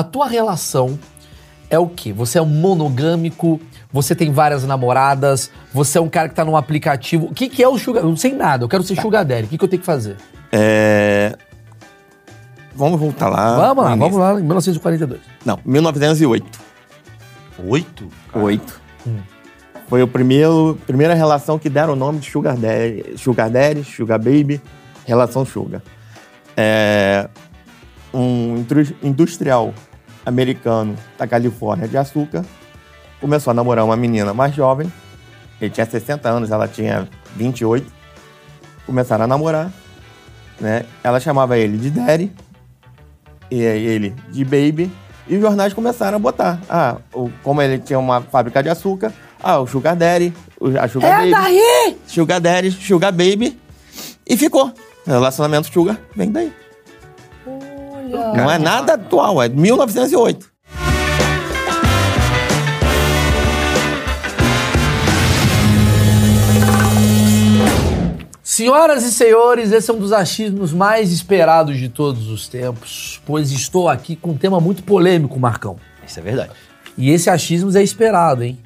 A tua relação é o quê? Você é um monogâmico, você tem várias namoradas, você é um cara que tá num aplicativo. O que, que é o sugar? Eu não sei nada, eu quero ser sugar daddy. O que, que eu tenho que fazer? É... Vamos voltar lá. vamos lá, vamos lá, em 1942. Não, 1908. Oito? cara? Oito. Foi o primeiro, primeira relação que deram o nome de Sugar Daddy, Sugar Daddy, Sugar Baby, relação Sugar. É, um industrial americano da Califórnia de açúcar começou a namorar uma menina mais jovem. Ele tinha 60 anos, ela tinha 28. Começaram a namorar. Né? Ela chamava ele de Daddy e ele de Baby. E os jornais começaram a botar. Ah, o- como ele tinha uma fábrica de açúcar, ah, o Sugar Daddy, o- a Sugar Baby. daí! Sugar Daddy, Sugar Baby. E ficou. Relacionamento Sugar vem daí. Não é nada atual, é 1908. Senhoras e senhores, esse é um dos achismos mais esperados de todos os tempos, pois estou aqui com um tema muito polêmico, Marcão. Isso é verdade. E esse achismo é esperado, hein?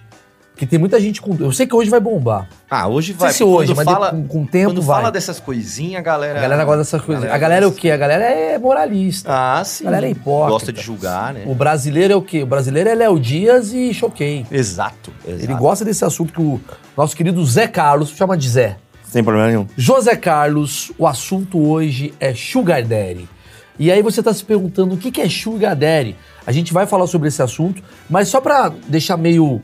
Porque tem muita gente com. Eu sei que hoje vai bombar. Ah, hoje Não vai. sei se hoje, quando mas fala, com- com o tempo Quando vai. fala dessas coisinhas, a galera. A galera gosta dessas coisas. A galera é o quê? A galera é moralista. Ah, sim. A galera é hipócrita. Gosta de julgar, né? O brasileiro é o quê? O brasileiro é Léo Dias e Choquei. Exato, exato. Ele gosta desse assunto que o nosso querido Zé Carlos chama de Zé. Sem problema nenhum. José Carlos, o assunto hoje é Sugar Daddy. E aí você está se perguntando o que que é Sugar Daddy? A gente vai falar sobre esse assunto, mas só para deixar meio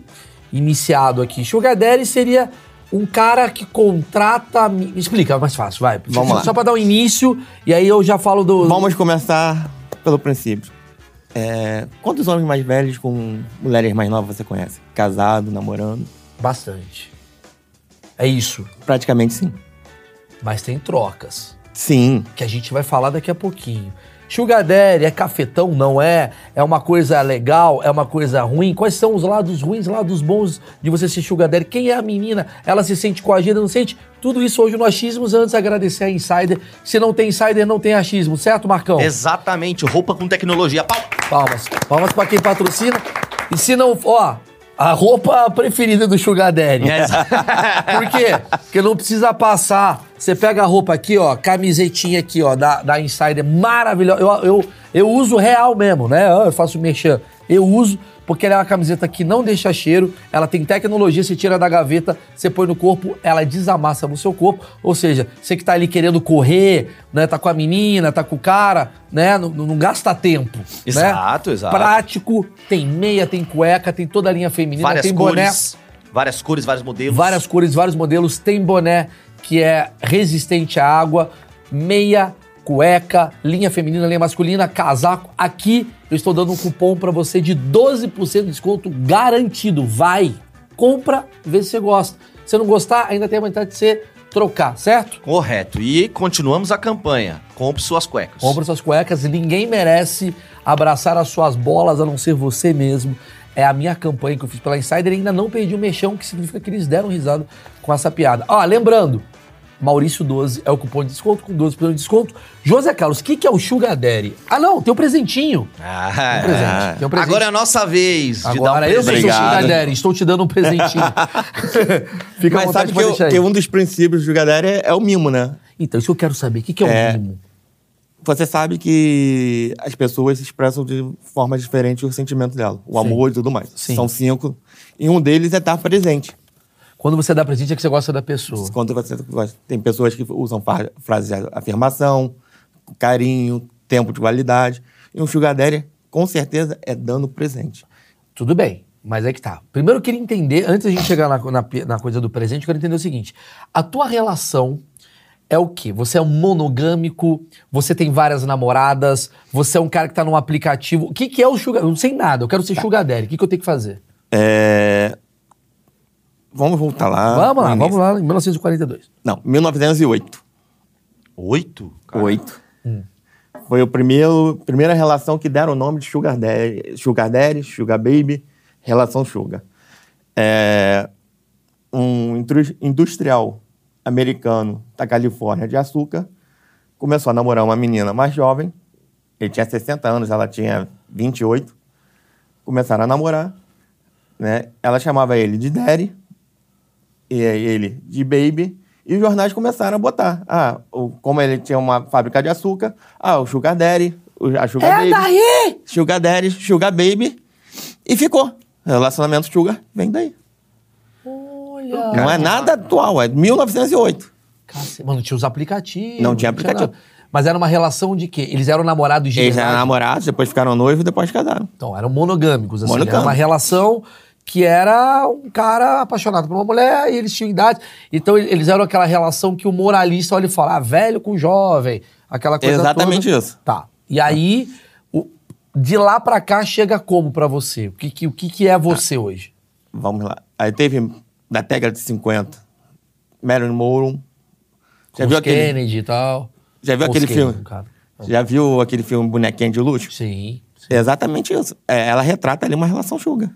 iniciado aqui. Sugar Daddy seria um cara que contrata... Me explica, é mais fácil, vai. Vamos lá. Só para dar um início, e aí eu já falo do... Vamos começar pelo princípio. É, quantos homens mais velhos com mulheres mais novas você conhece? Casado, namorando? Bastante. É isso. Praticamente sim. Mas tem trocas. Sim. que a gente vai falar daqui a pouquinho. Sugar Daddy é cafetão? Não é? É uma coisa legal? É uma coisa ruim? Quais são os lados ruins, lados bons de você ser Sugar Daddy? Quem é a menina? Ela se sente coagida, não sente? Tudo isso hoje no Achismos, antes agradecer a Insider. Se não tem Insider, não tem achismo, certo, Marcão? Exatamente, roupa com tecnologia. Pau! Palmas. Palmas pra quem patrocina. E se não, ó, a roupa preferida do Sugar Daddy. Por quê? Porque não precisa passar. Você pega a roupa aqui, ó, camisetinha aqui, ó, da, da Insider, maravilhosa. Eu, eu, eu uso real mesmo, né? Eu faço merchan. Eu uso porque ela é uma camiseta que não deixa cheiro, ela tem tecnologia, você tira da gaveta, você põe no corpo, ela desamassa no seu corpo. Ou seja, você que tá ali querendo correr, né? Tá com a menina, tá com o cara, né? Não, não gasta tempo. Exato, né? exato. Prático, tem meia, tem cueca, tem toda a linha feminina, Várias tem boné. cores. Várias cores, vários modelos. Várias cores, vários modelos. Tem boné que é resistente à água, meia, cueca, linha feminina, linha masculina, casaco. Aqui eu estou dando um cupom para você de 12% de desconto garantido. Vai, compra, vê se você gosta. Se não gostar, ainda tem a vontade de você trocar, certo? Correto. E continuamos a campanha. Compre suas cuecas. Compra suas cuecas. Ninguém merece abraçar as suas bolas a não ser você mesmo. É a minha campanha que eu fiz pela Insider e ainda não perdi o mexão, que significa que eles deram risada com essa piada. Ó, lembrando, Maurício12 é o cupom de desconto com 12% de desconto. José Carlos, o que, que é o Sugar Daddy? Ah, não, tem um presentinho. Ah, Tem um presente. Tem um presente. Agora é a nossa vez de Agora dar um eu sou o. Sugar Daddy, estou te dando um presentinho. Fica Mas sabe que, eu- que um dos princípios do Sugar Daddy é, é o mimo, né? Então, isso que eu quero saber. O que, que é o É. mimo? Você sabe que as pessoas expressam de forma diferente o sentimento dela, o Sim. amor e tudo mais. Sim. São cinco. E um deles é estar presente. Quando você dá presente é que você gosta da pessoa. Quando você gosta- tem pessoas que usam frases de afirmação, carinho, tempo de qualidade. E um sugar daddy, com certeza, é dando presente. Tudo bem, mas é que tá. Primeiro eu queria entender, antes da gente chegar na, na, na coisa do presente, eu quero entender o seguinte: a tua relação é o quê? Você é um monogâmico, você tem várias namoradas, você é um cara que tá num aplicativo. O que, que é o Sugar? Eu não sei nada, eu quero ser Sugar Daddy. O que, que eu tenho que fazer? É... Vamos voltar lá. vamos lá, no vamos lá, em 1942. Não, 1908. Oito? Cara. Oito. Foi o primeiro, primeira relação que deram o nome de Sugar Daddy, Sugar, Daddy, Sugar Baby, relação Sugar. É, um industrial americano da Califórnia de açúcar começou a namorar uma menina mais jovem. Ele tinha 60 anos, ela tinha 28. Começaram a namorar, né? Ela chamava ele de Daddy, ele de Baby. E os jornais começaram a botar. Ah, o, como ele tinha uma fábrica de açúcar, ah, o Sugar Daddy, o- a Sugar É Baby. daí! Sugar Daddy, Sugar Baby. E ficou. Relacionamento Sugar vem daí. Olha. Não é nada atual, é 1908. Cacete, Mano, tinha os aplicativos. Não tinha aplicativo. nada. Mas era uma relação de quê? Eles eram namorados de Eles eram namorados, depois ficaram noivos e depois casaram. Então, eram monogâmicos, assim. Monogâmicos. Era uma relação que era um cara apaixonado por uma mulher e eles tinham idade. Então, eles eram aquela relação que o moralista olha e fala, ah, velho com jovem, aquela coisa Exatamente toda. isso. Tá. E aí, o- de lá pra cá, chega como pra você? O que, que, o que, que é você hoje? Vamos lá. Aí teve, da década de 50, Marilyn Monroe. Já viu aquele, Kennedy e tal. já viu os aquele Kennedy, filme? caso. Já viu aquele filme Bonequinho de Luxo? Sim. É exatamente isso. É, ela retrata ali uma relação sugar.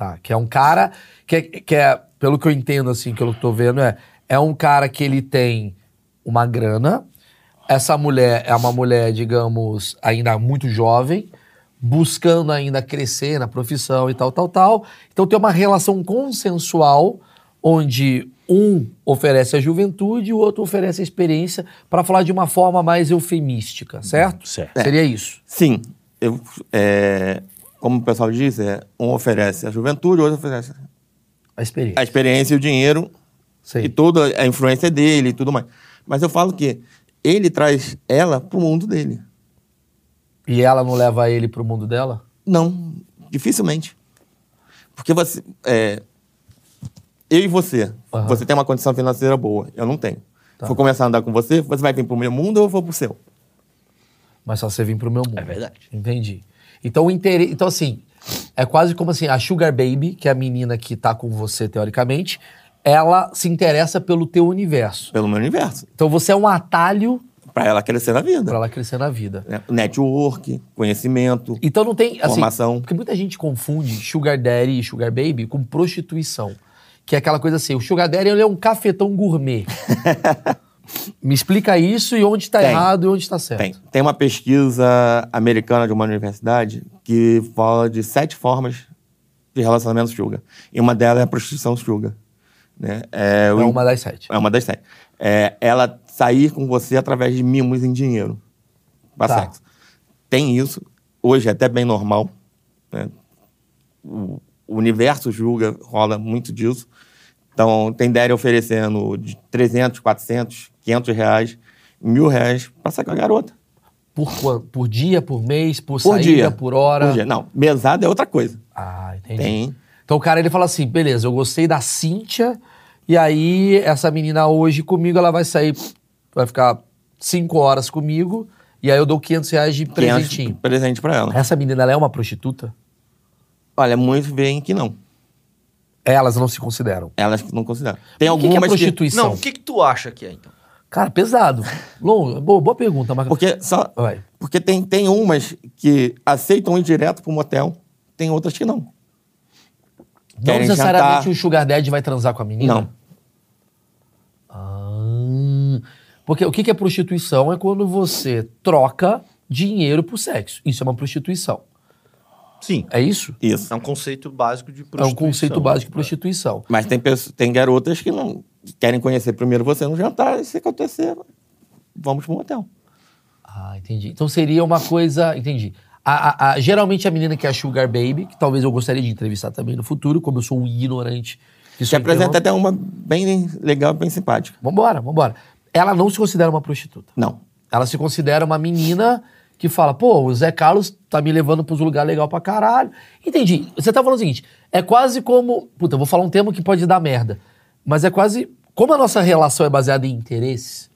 Tá. Que é um cara que é, que é, pelo que eu entendo, assim, que eu tô vendo, é, é um cara que ele tem uma grana. Essa mulher é uma mulher, digamos, ainda muito jovem, buscando ainda crescer na profissão e tal, tal, tal. Então tem uma relação consensual onde um oferece a juventude e o outro oferece a experiência, para falar de uma forma mais eufemística, certo? Certo. Seria isso. Sim. Eu, é, como o pessoal diz, é, um oferece a juventude, o outro oferece A experiência. a experiência e o dinheiro Sei. e toda a influência dele e tudo mais. Mas eu falo que ele traz ela pro mundo dele. E ela não leva ele pro mundo dela? Não, dificilmente. Porque você. é, eu e você, Aham. você tem uma condição financeira boa, eu não tenho. Tá. Se eu começar a andar com você, você vai vir pro meu mundo ou eu vou pro seu? Mas só você vir pro meu mundo. É verdade. Entendi. Então, o interesse. Então, assim, é quase como assim, a Sugar Baby, que é a menina que tá com você, teoricamente, ela se interessa pelo teu universo. Pelo meu universo. Então você é um atalho Pra ela crescer na vida. pra ela crescer na vida. né? Network, conhecimento. Então não tem. Assim, Formação. Porque muita gente confunde Sugar Daddy e Sugar Baby com prostituição. Que é aquela coisa assim, o Sugar Daddy ele é um cafetão gourmet. Me explica isso e onde tá Tem. errado e onde tá certo. Tem. Tem uma pesquisa americana de uma universidade que fala de sete formas de relacionamento sugar. E uma delas é a prostituição sugar. Né? É, É uma das sete. É uma das sete. É ela sair com você através de mimos em dinheiro. Pra Tá. sexo. Tem isso. Hoje é até bem normal. né? O, universo julga, rola muito disso. Então, tem Daddy oferecendo de 300, 400, 500 reais, mil reais pra sair com a garota. Por, quan- por dia, por mês, por, Por saída, dia. por hora? Por dia. Não, mesada é outra coisa. Ah, entendi. Tem. Então o cara ele fala assim: beleza, eu gostei da Cíntia, e aí essa menina hoje comigo, ela vai sair, vai ficar cinco horas comigo, e aí eu dou 500 reais de 500 presentinho. presente pra ela. Essa menina, ela é uma prostituta? Olha, muitos veem que não. Elas não se consideram. Elas não consideram. Tem o que, que é prostituição? Não, o que, que tu acha que é, então? Cara, pesado. Long, boa, boa pergunta, Marcos. Porque, só, Vai. porque tem, tem umas que aceitam ir direto pro motel, tem outras que não. Não Querem necessariamente jantar. o Sugar Daddy vai transar com a menina? Não. Ah, porque o que é prostituição? É quando você troca dinheiro por sexo. Isso é uma prostituição. Sim. É isso? Isso. É um conceito básico de É prostituição. um conceito básico de prostituição. Mas tem, pessoas, tem garotas que não querem conhecer primeiro você no jantar, e se acontecer, vamos pro motel. Ah, entendi. Então seria uma coisa. Entendi. A- a- a- geralmente a menina que é a Sugar Baby, que talvez eu gostaria de entrevistar também no futuro, como eu sou um ignorante. que Te apresenta até uma bem legal, bem simpática. Vambora, vambora. Ela não se considera uma prostituta. Não. Ela se considera uma menina que fala, pô, o Zé Carlos tá me levando pros lugares legal pra caralho. Entendi. Você tá falando o seguinte, é quase como... Puta, eu vou falar um termo que pode dar merda. Mas é quase... Como a nossa relação é baseada em interesses,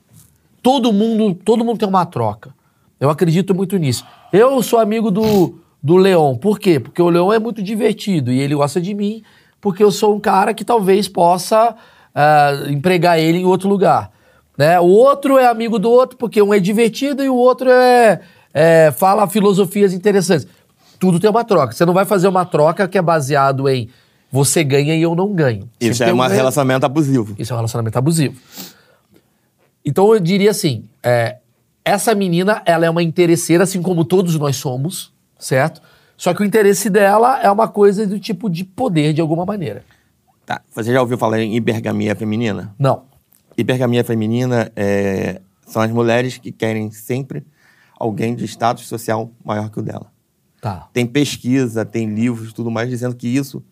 todo mundo, todo mundo tem uma troca. Eu acredito muito nisso. Eu sou amigo do, do Leon. Por quê? Porque o Leon é muito divertido e ele gosta de mim porque eu sou um cara que talvez possa ah, empregar ele em outro lugar. Né? O outro é amigo do outro porque um é divertido e o outro é, é- fala filosofias interessantes. Tudo tem uma troca. Você não vai fazer uma troca que é baseado em você ganha e eu não ganho. Isso Sempre é um re- relacionamento abusivo. isso é um relacionamento abusivo. Então eu diria assim: é, essa menina, ela é uma interesseira, assim como todos nós somos, certo? Só que o interesse dela é uma coisa do tipo de poder, de alguma maneira. Tá. Você já ouviu falar em hipergamia feminina? Não. Hipergamia feminina é, são as mulheres que querem sempre alguém de status social maior que o dela. Tá. Tem pesquisa, tem livros, tudo mais, dizendo que isso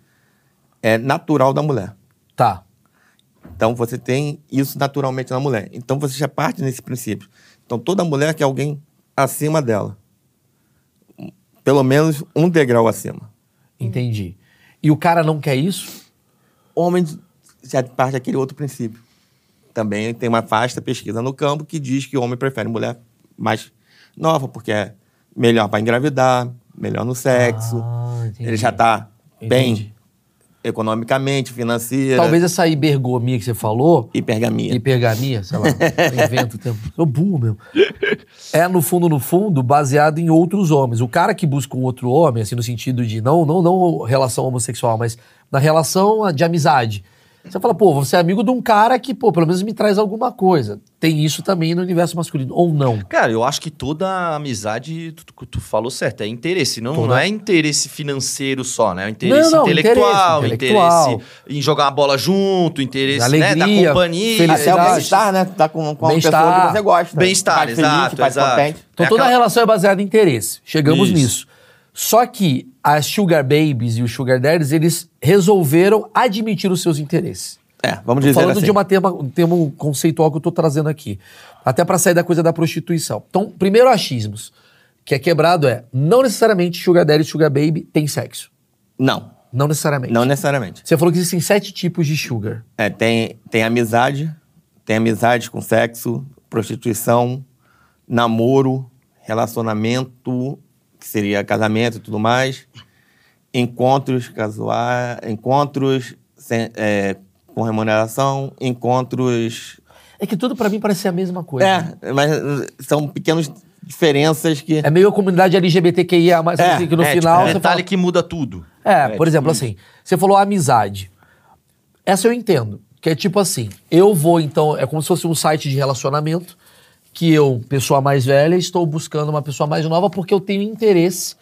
é natural da mulher. Tá. Então você tem isso naturalmente na mulher. Então você já parte nesse princípio. Então toda mulher quer alguém acima dela. Pelo menos um degrau acima. Entendi. E o cara não quer isso? Homem já parte daquele outro princípio. Também tem uma vasta pesquisa no campo que diz que o homem prefere mulher mais nova, porque é melhor para engravidar, melhor no sexo. Ah, ele já está bem. Economicamente, financeira. Talvez essa hipergomia que você falou, Hipergamia. hipergamia, sei lá, invento o tempo. Sou burro mesmo. É, no fundo, no fundo, baseado em outros homens. O cara que busca um outro homem, assim, no sentido de não, não, não relação homossexual, mas na relação de amizade. Você fala, pô, você é amigo de um cara que, pô, pelo menos me traz alguma coisa. Tem isso também no universo masculino, ou não. Cara, eu acho que toda amizade, tu, tu falou certo, é interesse. Não, Toda. não é interesse financeiro só, né? É interesse Não, não, intelectual, interesse intelectual. interesse em jogar uma bola junto, interesse né, da Alegria, companhia. felicidade. Até o Exato. bem-estar, né? Tá com, com uma pessoa que você gosta. Bem-estar, faz feliz, exato, exato. Então É toda aquela- relação é baseada em interesse. Chegamos Isso. nisso. Só que as Sugar Babies e os Sugar Daddies, eles resolveram admitir os seus interesses. É, vamos Tô dizer falando assim. de uma tema, um termo conceitual que eu tô trazendo aqui. Até pra sair da coisa da prostituição. Então, primeiro achismos que é quebrado é, não necessariamente Sugar Daddy e Sugar Baby tem sexo. Não, Não necessariamente. não necessariamente. Você falou que existem sete tipos de sugar. É, tem, tem amizade, tem amizade com sexo, prostituição, namoro, relacionamento, que seria casamento e tudo mais, encontros casuais, encontros sem- é, com remuneração, encontros... É que tudo pra mim parece ser a mesma coisa. É, mas são pequenas diferenças que... É meio a comunidade LGBTQIA, mas É, assim, que no é, final tipo, detalhe fala... que muda tudo. É, por tipo exemplo, isso. assim, você falou amizade. Essa eu entendo. Que é tipo assim, eu vou então, é como se fosse um site de relacionamento, que eu, pessoa mais velha, estou buscando uma pessoa mais nova porque eu tenho interesse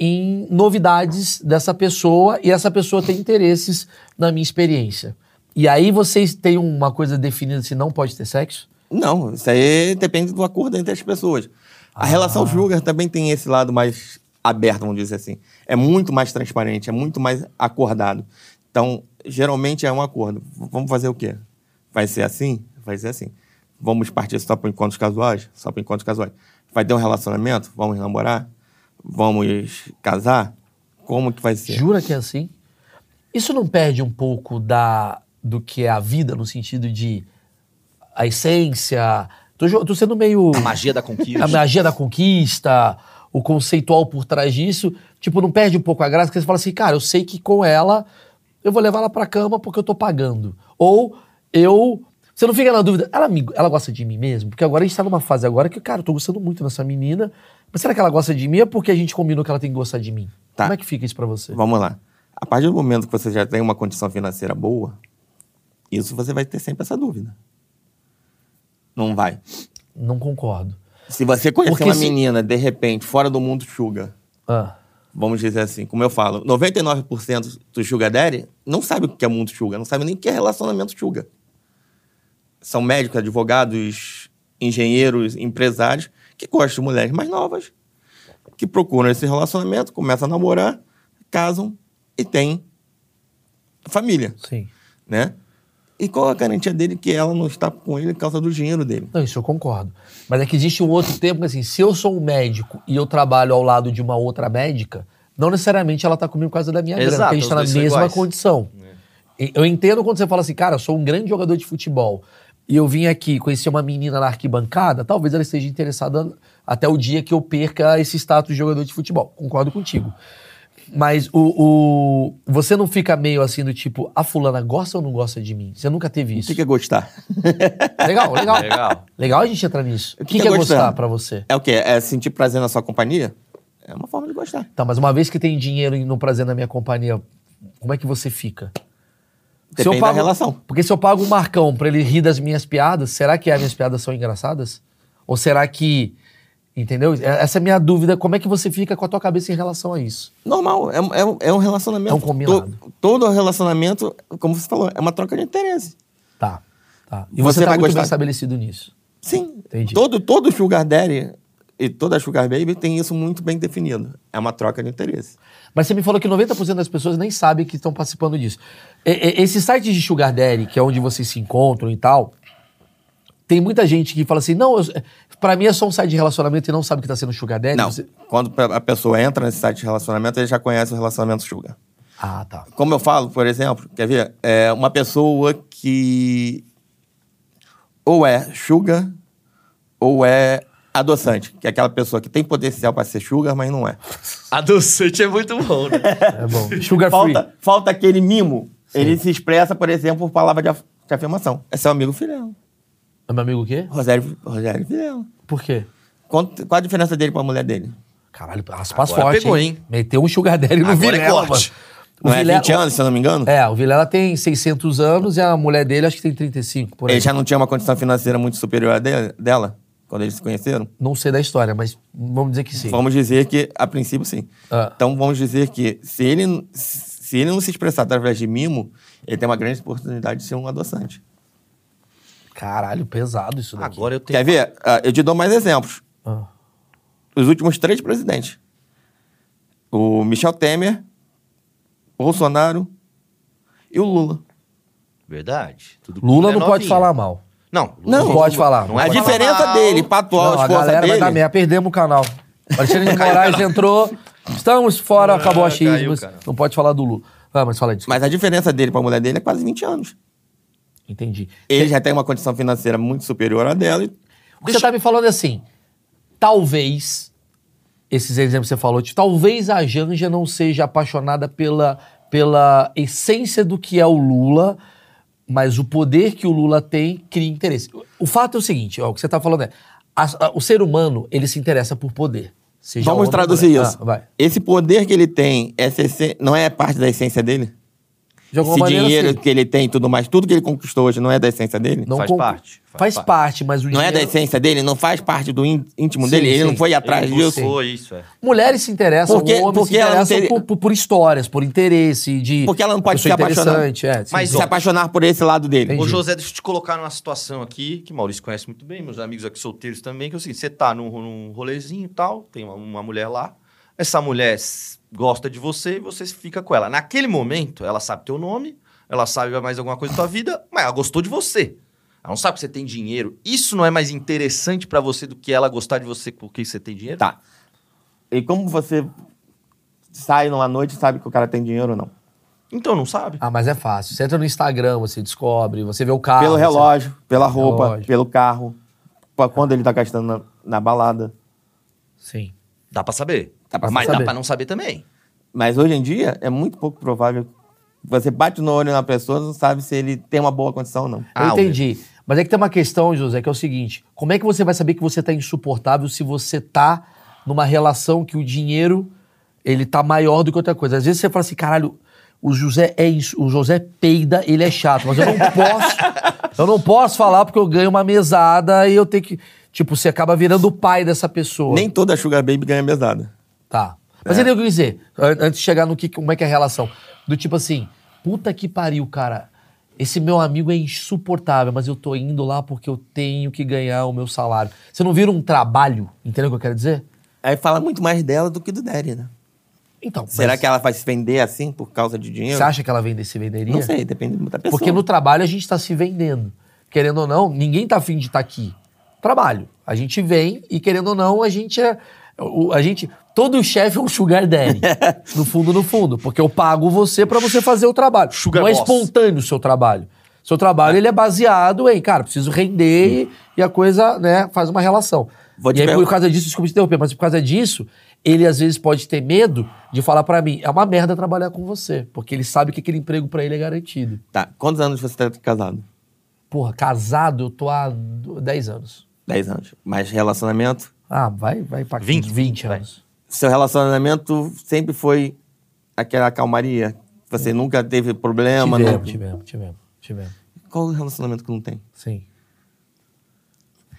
em novidades dessa pessoa e essa pessoa tem interesses na minha experiência. E aí vocês têm uma coisa definida se não pode ter sexo? Não, isso aí depende do acordo entre as pessoas. A relação sugar também tem esse lado mais aberto, vamos dizer assim. É muito mais transparente, é muito mais acordado. Então, geralmente é um acordo. Vamos fazer o quê? Vai ser assim? Vai ser assim. Vamos partir só para encontros casuais? Só para encontros casuais. Vai ter um relacionamento? Vamos namorar? Vamos casar? Como que vai ser? Jura que é assim? Isso não perde um pouco da do que é a vida, no sentido de a essência? Tô, tô sendo meio. A magia da conquista. a magia da conquista, o conceitual por trás disso. Tipo, não perde um pouco a graça, porque você fala assim, cara, eu sei que com ela eu vou levar ela pra cama porque eu tô pagando. Ou eu. Você não fica na dúvida, ela, me- ela gosta de mim mesmo? Porque agora a gente tá numa fase agora que, cara, eu tô gostando muito dessa menina. Mas será que ela gosta de mim ou porque a gente combinou que ela tem que gostar de mim? Tá. Como é que fica isso pra você? Vamos lá. A partir do momento que você já tem uma condição financeira boa, isso você vai ter sempre essa dúvida. Não vai. Não concordo. Se você conhecer Porque uma se- menina, de repente, fora do mundo sugar, Ah, vamos dizer assim, como eu falo, 99% do sugar daddy não sabe o que é mundo sugar, não sabe nem o que é relacionamento sugar. São médicos, advogados, engenheiros, empresários que gostam de mulheres mais novas, que procuram esse relacionamento, começam a namorar, casam e têm família, sim. né? E qual a garantia dele que ela não está com ele por causa do dinheiro dele? Não, isso eu concordo. Mas é que existe um outro tempo que, assim, se eu sou um médico e eu trabalho ao lado de uma outra médica, não necessariamente ela tá comigo por causa da minha grana, Exato, porque a gente tá os na mesma iguais. condição. E Eu entendo quando você fala assim, cara, eu sou um grande jogador de futebol e eu vim aqui conhecer uma menina na arquibancada, talvez ela esteja interessada até o dia que eu perca esse status de jogador de futebol. Concordo contigo. Mas o, o- você não fica meio assim do tipo, a fulana gosta ou não gosta de mim? Você nunca teve O isso. que que é gostar? Legal, legal. Legal. Legal a gente entrar nisso. O que, que que é é gostar gostar? pra você? É o quê? É sentir prazer na sua companhia? É uma forma de gostar. Tá, mas uma vez que tem dinheiro e no prazer na minha companhia, como é que você fica? Se Depende da relação. Porque se eu pago um marcão pra ele rir das minhas piadas, será que as minhas piadas são engraçadas? Ou será que. Entendeu? É- Essa é a minha dúvida. Como é que você fica com a tua cabeça em relação a isso? Normal, é, um- é, um- é um relacionamento. É um combinado. To- todo relacionamento, como você falou, é uma troca de interesse. Tá. tá. E Você você, tá vai muito bem gostar- estabelecido nisso. Sim. Entendi. Todo, todo Sugar Daddy e toda Sugar Baby tem isso muito bem definido. É uma troca de interesse. Mas você me falou que 90% das pessoas nem sabem que estão participando disso. E- e- Esse site de Sugar Daddy, que é onde vocês se encontram e tal, tem muita gente que fala assim, não, eu, pra mim é só um site de relacionamento e não sabe que tá sendo Sugar Daddy. Não, Você- quando a pessoa entra nesse site de relacionamento, ele já conhece o relacionamento Sugar. Ah, tá. Como eu falo, por exemplo, quer ver? É uma pessoa que ou é sugar ou é adoçante, que é aquela pessoa que tem potencial para ser sugar, mas não é. Adoçante é muito bom, né? É bom. Sugar Free. Falta, falta aquele mimo. Ele se expressa, por exemplo, por palavra de, af- de afirmação. É seu amigo Filhão. É meu amigo o quê? Rogério, Rogério Filhão. Por quê? Quanto- Qual a diferença dele para a mulher dele? Caralho, aspas forte, pegou, hein? hein? Meteu um Sugar Daddy no é Vilela, corte. mano. O Não é Vilela- 20 anos, se eu não me engano? É, o Vilela tem 600 anos e a mulher dele acho que tem 35, por aí. Ele já não tinha uma condição financeira muito superior à de- dela, quando eles se conheceram? Não sei da história, mas vamos dizer que sim. Vamos dizer que, a princípio, sim. Ah. Então, vamos dizer que se ele, se ele não se expressar através de mimo, ele tem uma grande oportunidade de ser um adoçante. Caralho, pesado isso daqui. Agora eu tenho. Quer ver? Ah, eu te dou mais exemplos. Ah. Os últimos três presidentes. O Michel Temer, o Bolsonaro e o Lula. Verdade. Tudo Lula é não pode novinho. falar mal. Não, Não, Não pode falar. Não a é falar diferença mal. dele para atual Não, a esposa galera vai dar dele... merda. Perdemos o canal. Alexandre de Moraes entrou. Estamos fora, Ah, acabou a cara. Não pode falar do Lula. Ah, mas fala disso. Mas a diferença dele para a mulher dele é quase 20 anos. Entendi. Ele já tem uma condição financeira muito superior à dela. e- O que você tá me falando é assim, talvez, esses exemplos que você falou, de, talvez a Janja não seja apaixonada pela, pela essência do que é o Lula, mas o poder que o Lula tem cria interesse. O fato é o seguinte, ó, o que você tá falando é, a- a- o ser humano, ele se interessa por poder. Vamos traduzir isso. Ah. Esse poder que ele tem, essen- não é parte da essência dele? De alguma Esse maneira, dinheiro sim. que ele tem e tudo mais, tudo que ele conquistou hoje não é da essência dele? Não Faz parte, Faz, faz parte. parte. mas o Não é da essência dele? Não faz parte do ín- íntimo Sim, dele? Ele sim. não foi atrás Ele disso? buscou isso, é. Mulheres se interessam, Porque- homens porque se ela não interessam teria- por, por- por histórias, por interesse, de... Porque ela não pode pessoa se apaixonar. interessante, É, sim, Mas, sim. Se apaixonar por esse lado dele. Entendi. Ô, José, deixa eu te colocar numa situação aqui, que o Maurício conhece muito bem, meus amigos aqui solteiros também, que é o seguinte, você tá num, num rolezinho e tal, tem uma, uma mulher lá, essa mulher s- gosta de você e você fica com ela. Naquele momento, ela sabe teu nome, ela sabe mais alguma coisa da tua vida, mas ela gostou de você. Ela não sabe que você tem dinheiro. Isso não é mais interessante pra você do que ela gostar de você porque você tem dinheiro? Tá. E como você sai numa noite e sabe que o cara tem dinheiro ou não? Então não sabe. Ah, mas é fácil. Você entra no Instagram, você descobre, você vê o carro. pelo você- relógio, pela roupa, Relógio. pelo carro, pra quando ele tá gastando na, na balada. Sim. Dá pra saber. Dá pra mas saber. dá pra não saber também. Mas hoje em dia é muito pouco provável. Você bate no olho na pessoa não sabe se ele tem uma boa condição ou não. Eu Ah, entendi. Mas é que tem uma questão, José, que é o seguinte: como é que você vai saber que você tá insuportável se você tá numa relação que o dinheiro ele tá maior do que outra coisa? Às vezes você fala assim, caralho, o José é isso, o José peida, ele é chato, mas eu não posso. eu não posso falar porque eu ganho uma mesada e eu tenho que. Tipo, você acaba virando o pai dessa pessoa. Nem toda Sugar Baby ganha mesada. Tá. Mas É. ele eu quis dizer, an- antes de chegar no que, como é que é a relação. Do tipo assim, puta que pariu, cara. Esse meu amigo é insuportável, mas eu tô indo lá porque eu tenho que ganhar o meu salário. Você não vira um trabalho, entendeu o que eu quero dizer? Aí fala muito mais dela do que do Daddy, né? Então, Será que ela vai se vender assim por causa de dinheiro? Você acha que ela vende se venderia? Não sei, depende da pessoa. Porque no trabalho a gente tá se vendendo. Querendo ou não, ninguém tá afim de estar aqui. Trabalho. A gente vem e, querendo ou não, a gente é. O- A gente. Todo chefe é um sugar daddy. no fundo, no fundo. Porque eu pago você pra você fazer o trabalho. Sugar não é boss. espontâneo o seu trabalho. Seu trabalho, ele é baseado em, cara, preciso render e, e a coisa, né, faz uma relação. Vou e aí, por causa disso, desculpa te interromper, mas por causa disso, ele às vezes pode ter medo de falar pra mim, é uma merda trabalhar com você. Porque ele sabe que aquele emprego pra ele é garantido. Tá, quantos anos você tá casado? Porra, casado eu tô há 10 anos. 10 anos. Mas relacionamento? Ah, vai, vai pra 20, 20, 20 vai. anos. Seu relacionamento sempre foi aquela calmaria? Você nunca teve problema? tivemos, não- tivemos, tivemos, tivemos. Qual o relacionamento que não tem? Sim.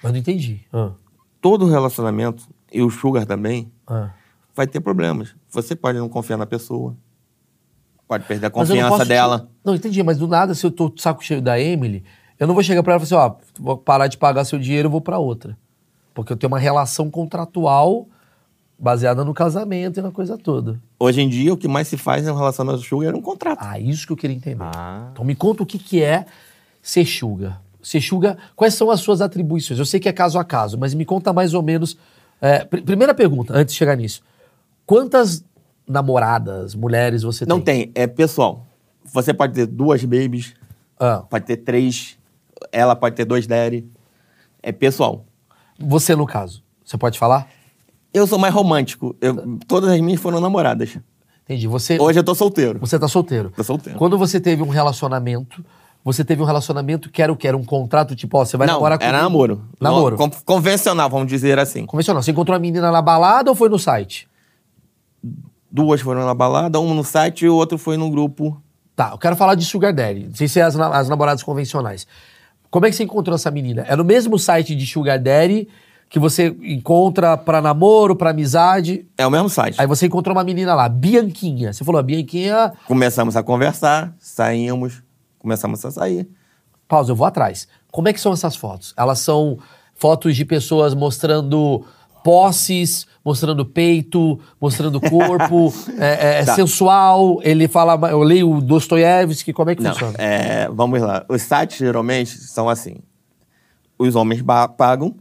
Mas não entendi. Ah. todo relacionamento, e o sugar também, Ah. vai ter problemas. Você pode não confiar na pessoa, pode perder a não confiança posso dela. te- Não, entendi, mas do nada, se eu tô saco cheio da Emily, eu não vou chegar pra ela e falar assim, ó, vou parar de pagar seu dinheiro, eu vou pra outra. Porque eu tenho uma relação contratual baseada no casamento e na coisa toda. Hoje em dia, o que mais se faz em um relacionamento sugar é um contrato. Ah, isso que eu queria entender. Ah. Então me conta o que, que é ser sugar. Ser sugar, quais são as suas atribuições? Eu sei que é caso a caso, mas me conta mais ou menos. é, pr- primeira pergunta, antes de chegar nisso. Quantas namoradas, mulheres você Não tem? tem, é pessoal. Você pode ter duas babies, Ah, pode ter três, ela pode ter dois daddy. É pessoal. Você, no caso, você pode falar? Eu sou mais romântico. Eu- todas as minhas foram namoradas. Entendi. Você, Hoje eu tô solteiro. você tá solteiro. Tô solteiro. Quando você teve um relacionamento, você teve um relacionamento que era o que? Era um contrato, tipo, ó, você vai Não, namorar era comigo? namoro. Namoro. Con- convencional, vamos dizer assim. Convencional. Você encontrou a menina na balada ou foi no site? Duas foram na balada, uma no site e o outro foi no grupo. Tá, eu quero falar de Sugar Daddy. Sem ser as, na- as namoradas convencionais. Como é que você encontrou essa menina? É no mesmo site de Sugar Daddy que você encontra pra namoro, pra amizade. É o mesmo site. Aí você encontrou uma menina lá, Bianquinha. Você falou, a Bianquinha. Começamos a conversar, saímos, começamos a sair. Pausa, eu vou atrás. Como é que são essas fotos? Elas são fotos de pessoas mostrando posses, mostrando peito, mostrando corpo, é, é, Tá. sensual. Ele fala, eu leio o Dostoiévski, como é que Não, funciona? é, vamos lá. Os sites geralmente são assim: os homens pagam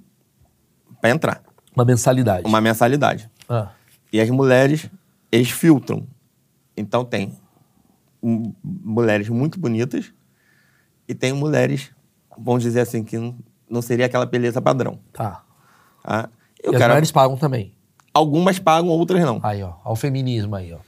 para entrar, Uma mensalidade. uma mensalidade. Ah. E as mulheres, eles filtram. Então tem mulheres muito bonitas e tem mulheres, vamos dizer assim, que não, seria aquela beleza padrão. Tá. Tá? E Eu as mulheres pagam também. Algumas pagam, outras não. Aí, ó. Ó o feminismo aí, ó.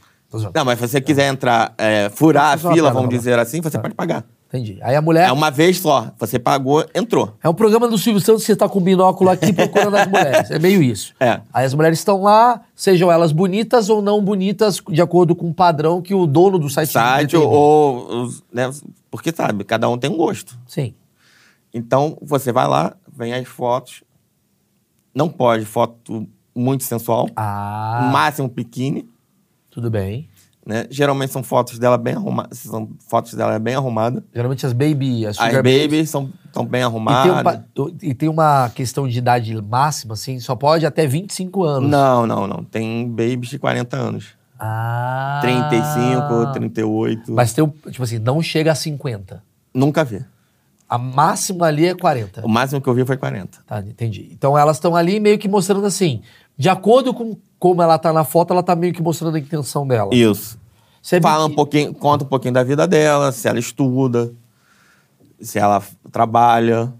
Não, mas se você quiser entrar, é, furar a fila, vamos dizer assim, você pode pagar. Entendi. Aí a mulher. É uma vez só. Você pagou, entrou. É um programa do Silvio Santos, você tá com o binóculo aqui procurando as mulheres. É meio isso. É. Aí as mulheres estão lá, sejam elas bonitas ou não bonitas, de acordo com o padrão que o dono do site Site ou, determina. ou- os- né, porque sabe, cada um tem um gosto. Sim. Então você vai lá, vem as fotos. Não pode foto muito sensual, Ah, máximo biquíni, tudo bem. né? Geralmente são fotos dela bem arrumadas, são fotos dela bem arrumada. Geralmente as baby, as As sugar babies são tão bem E tem, um arrumadas. e tem uma questão de idade máxima, assim, só pode até 25 anos. Não, não, não. Tem babies de 40 anos. Ah. 35, 38. Mas tem, um, tipo assim, não chega a 50. Nunca vi. A máxima ali é 40. O máximo que eu vi foi 40. Tá, entendi. Então elas estão ali meio que mostrando assim, de acordo com como ela tá na foto, ela tá meio que mostrando a intenção dela. Isso. Você Fala um pouquinho, conta um pouquinho da vida dela, se ela estuda, se ela trabalha.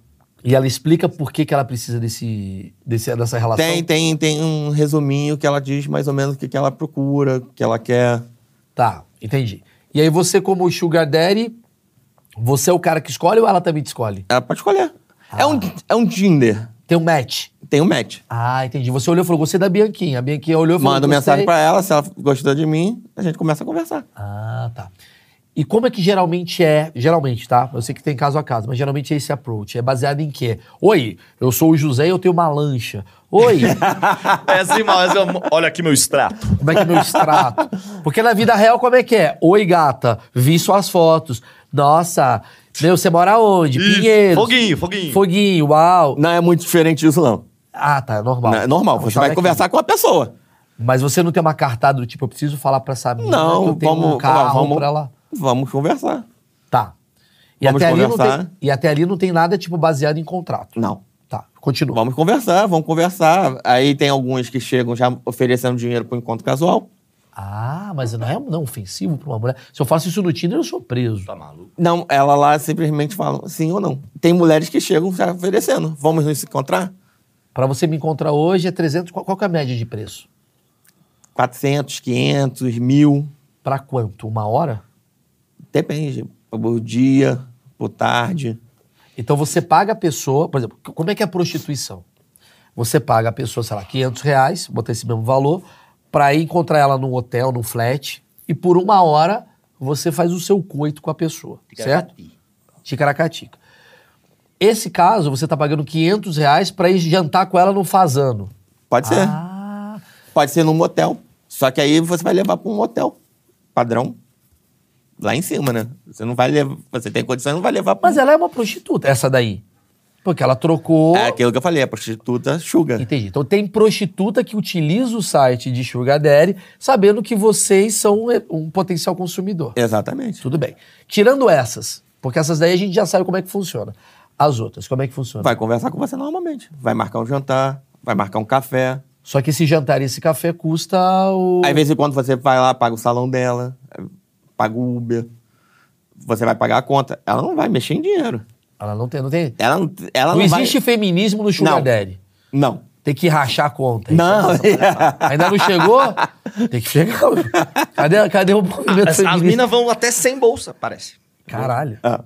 E ela explica por que, que ela precisa desse, desse, dessa relação. Tem, tem, tem um resuminho que ela diz mais ou menos o que, que ela procura, o que ela quer. Tá, entendi. E aí você, como Sugar Daddy, você é o cara que escolhe ou ela também te escolhe? Ela pode escolher. É, Ah. um, é um Tinder. Tem um match. Tem um match. Ah, entendi. Você olhou e falou, gostei da Bianquinha. A Bianquinha olhou e falou, Manda mensagem pra ela, se ela gostou de mim, a gente começa a conversar. Ah, tá. E como é que geralmente é, geralmente, tá? Eu sei que tem caso a caso, mas geralmente é esse approach. É baseado em quê? Oi, eu sou o José e eu tenho uma lancha. Oi, É assim, mas eu- olha aqui meu extrato. como é que é meu extrato? Porque na vida real, como é que é? Oi, gata, vi suas fotos. Nossa, meu, você mora onde? Isso, Pinheiros. foguinho, foguinho. Foguinho, uau. Não é muito diferente disso, não. Ah, tá, é normal. Não, é normal. Você vai falar conversar com a pessoa. aqui. Mas você não tem uma cartada do tipo, eu preciso falar pra essa menina que Não, eu tenho vamos, um carro vamos, pra ela. vamos conversar. Tá. E Vamos até, ali não conversar. tem, e até ali não tem nada, tipo, baseado em contrato. Não. Tá, continua. Vamos conversar, vamos conversar. Aí tem alguns que chegam já oferecendo dinheiro pro encontro casual. Ah, mas não é não, ofensivo pra uma mulher. Se eu faço isso no Tinder, eu sou preso. Tá maluco? Não, ela lá simplesmente fala sim ou não. Tem mulheres que chegam já oferecendo. Vamos nos encontrar? Pra você me encontrar hoje é 300. Qual, qual que é a média de preço? 400, 500, mil. Pra quanto? Uma hora? Depende. Por dia, por tarde. Então você paga a pessoa, por exemplo, como é que é a prostituição? Você paga a pessoa, sei lá, 500 reais, bota esse mesmo valor, pra ir encontrar ela num hotel, num flat, e por uma hora você faz o seu coito com a pessoa, certo? Ticaracatica. Esse caso, você tá pagando 500 reais pra ir jantar com ela no Fazano. Pode ser. Ah, Pode ser num motel. Só que aí você vai levar pra um motel padrão. Lá em cima, né? Você não vai levar. Você tem condição, não vai levar pra. mas ela é uma prostituta, essa daí. Porque ela trocou... É aquilo que eu falei, a prostituta sugar. Entendi. Então tem prostituta que utiliza o site de Sugar Daddy sabendo que vocês são um potencial consumidor. Exatamente. Tudo bem. Tirando essas, porque essas daí a gente já sabe como é que funciona. As outras, como é que funciona? Vai conversar com você normalmente. Vai marcar um jantar, vai marcar um café. Só que esse jantar e esse café custa o. Aí, de vez em quando, você vai lá, paga o salão dela, paga o Uber. Você vai pagar a conta. Ela não vai mexer em dinheiro. Ela não tem. Não, tem... Ela não, ela não, não existe vai... feminismo no Sugar Não. Daddy. Não. Tem que rachar a conta. Não. Ainda não chegou? Tem que chegar. Cadê, cadê o movimento As, as minas vão até sem bolsa, parece. Caralho. Ah,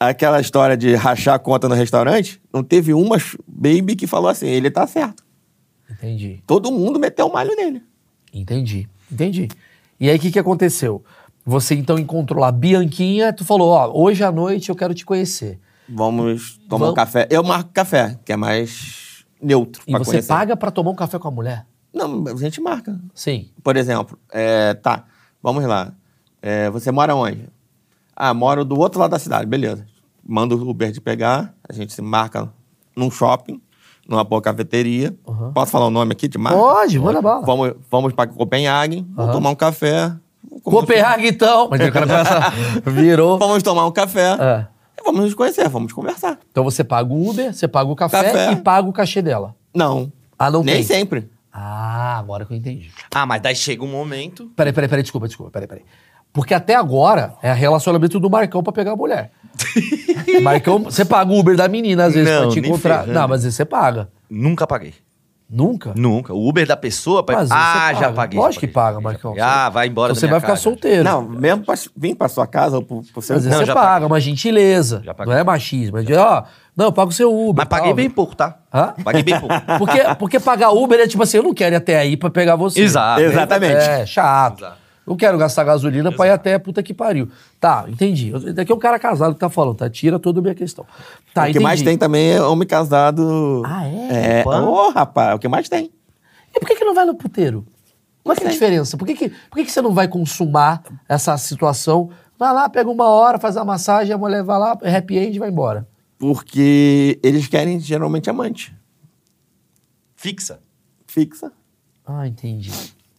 Aquela história de rachar a conta no restaurante, não teve uma baby que falou assim, ele tá certo. Entendi. Todo mundo meteu o malho nele. Entendi. Entendi. E aí, o que, que aconteceu? Você então encontrou lá Bianquinha, tu falou, ó, hoje à noite eu quero te conhecer. Vamos tomar Vamos- um café. Eu marco café, que é mais neutro E pra você conhecer. paga pra tomar um café com a mulher? Não, a gente marca. Sim. Por exemplo, é, tá, vamos lá. É, você mora onde? Ah, moro do outro lado da cidade, beleza. Manda o Uber de pegar, a gente se marca num shopping, numa boa cafeteria. Uhum. Posso falar o nome aqui de marca? Pode, manda bala. Vamos, vamos para Copenhague, vamos tomar um café. Copenhague, então. Mas o cara começa- virou. Vamos tomar um café. É. Vamos nos conhecer, vamos conversar. Então você paga o Uber, você paga o café, Café. e paga o cachê dela. Não. Ah, não Nem tem? sempre. Ah, agora que eu entendi. Ah, mas daí chega um momento. Peraí, peraí, peraí, desculpa, desculpa, peraí, peraí. Porque até agora é relacionamento do Marcão pra pegar a mulher. Marcão, você paga o Uber da menina às vezes Não, pra te nem encontrar. ferrando. Não, mas você paga. Nunca paguei. Nunca? Nunca. O Uber da pessoa. pa- Mas ah, você já paguei. Lógico que paga, Marcão. Ah, vai embora Então da você minha vai ficar casa. solteiro. Não, mesmo pra vir pra sua casa ou pro, pro seu... Mas Não, você já paga, paguei. uma gentileza. Já paguei. Não é machismo. É ó, não, eu pago o seu Uber. Mas paguei tal. bem pouco, tá? Hã? Paguei bem pouco. Porque, porque pagar Uber é tipo assim, eu não quero ir até aí pra pegar você. Exato. Exatamente. É, chato. Exato. Não quero gastar gasolina pra ir até puta que pariu. Tá, entendi. Eu- Daqui é um cara casado que tá falando, tá? Tira toda a minha questão. Tá, o que entendi. mais tem também é homem casado. Ah, é? É. Ô, rapaz, é o que mais tem. E por que, que não vai no puteiro? Qual que é a diferença? Por que, que, por que, que você não vai consumar essa situação? Vai lá, pega uma hora, faz a massagem, a mulher vai lá, happy end e vai embora. Porque eles querem geralmente amante. Fixa. Fixa. Ah, entendi.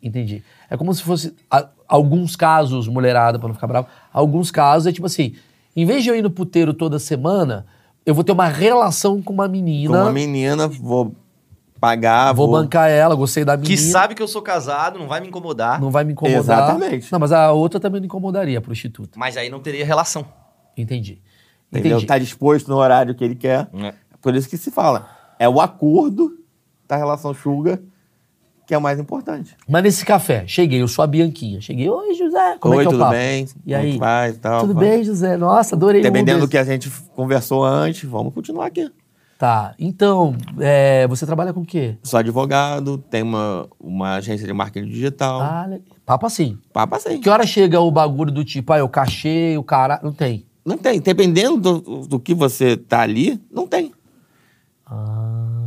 Entendi. É como se fosse. a- alguns casos, mulherada, pra não ficar bravo, alguns casos é tipo assim: em vez de eu ir no puteiro toda semana, eu vou ter uma relação com uma Com menina. uma menina, vou pagar, Vou bancar ela, gostei da menina. Que sabe que eu sou casado, não vai me incomodar. Não vai me incomodar. Exatamente. Não, mas a outra também não incomodaria, a prostituta. Mas aí não teria relação. Entendi. Entendeu? Entendi. Tá disposto no horário que ele quer. É. Por isso que se fala. É o acordo da relação sugar que é o mais importante. Mas nesse café, cheguei, eu sou a Bianquinha. Cheguei, oi, José, como Oi, é que é o tudo papo? bem? E aí? que vai tal? Tudo Vai. bem, José? Nossa, adorei o Dependendo do que a gente conversou antes, vamos continuar aqui. Tá, então, é, você trabalha com o quê? Sou advogado, tenho uma, uma agência de marketing digital. Ah, le- papo assim. Papo assim. Que hora chega o bagulho do tipo, ah, eu cachê, o cara... Não tem. Não tem. Dependendo do, do que você tá ali, não tem. Ah.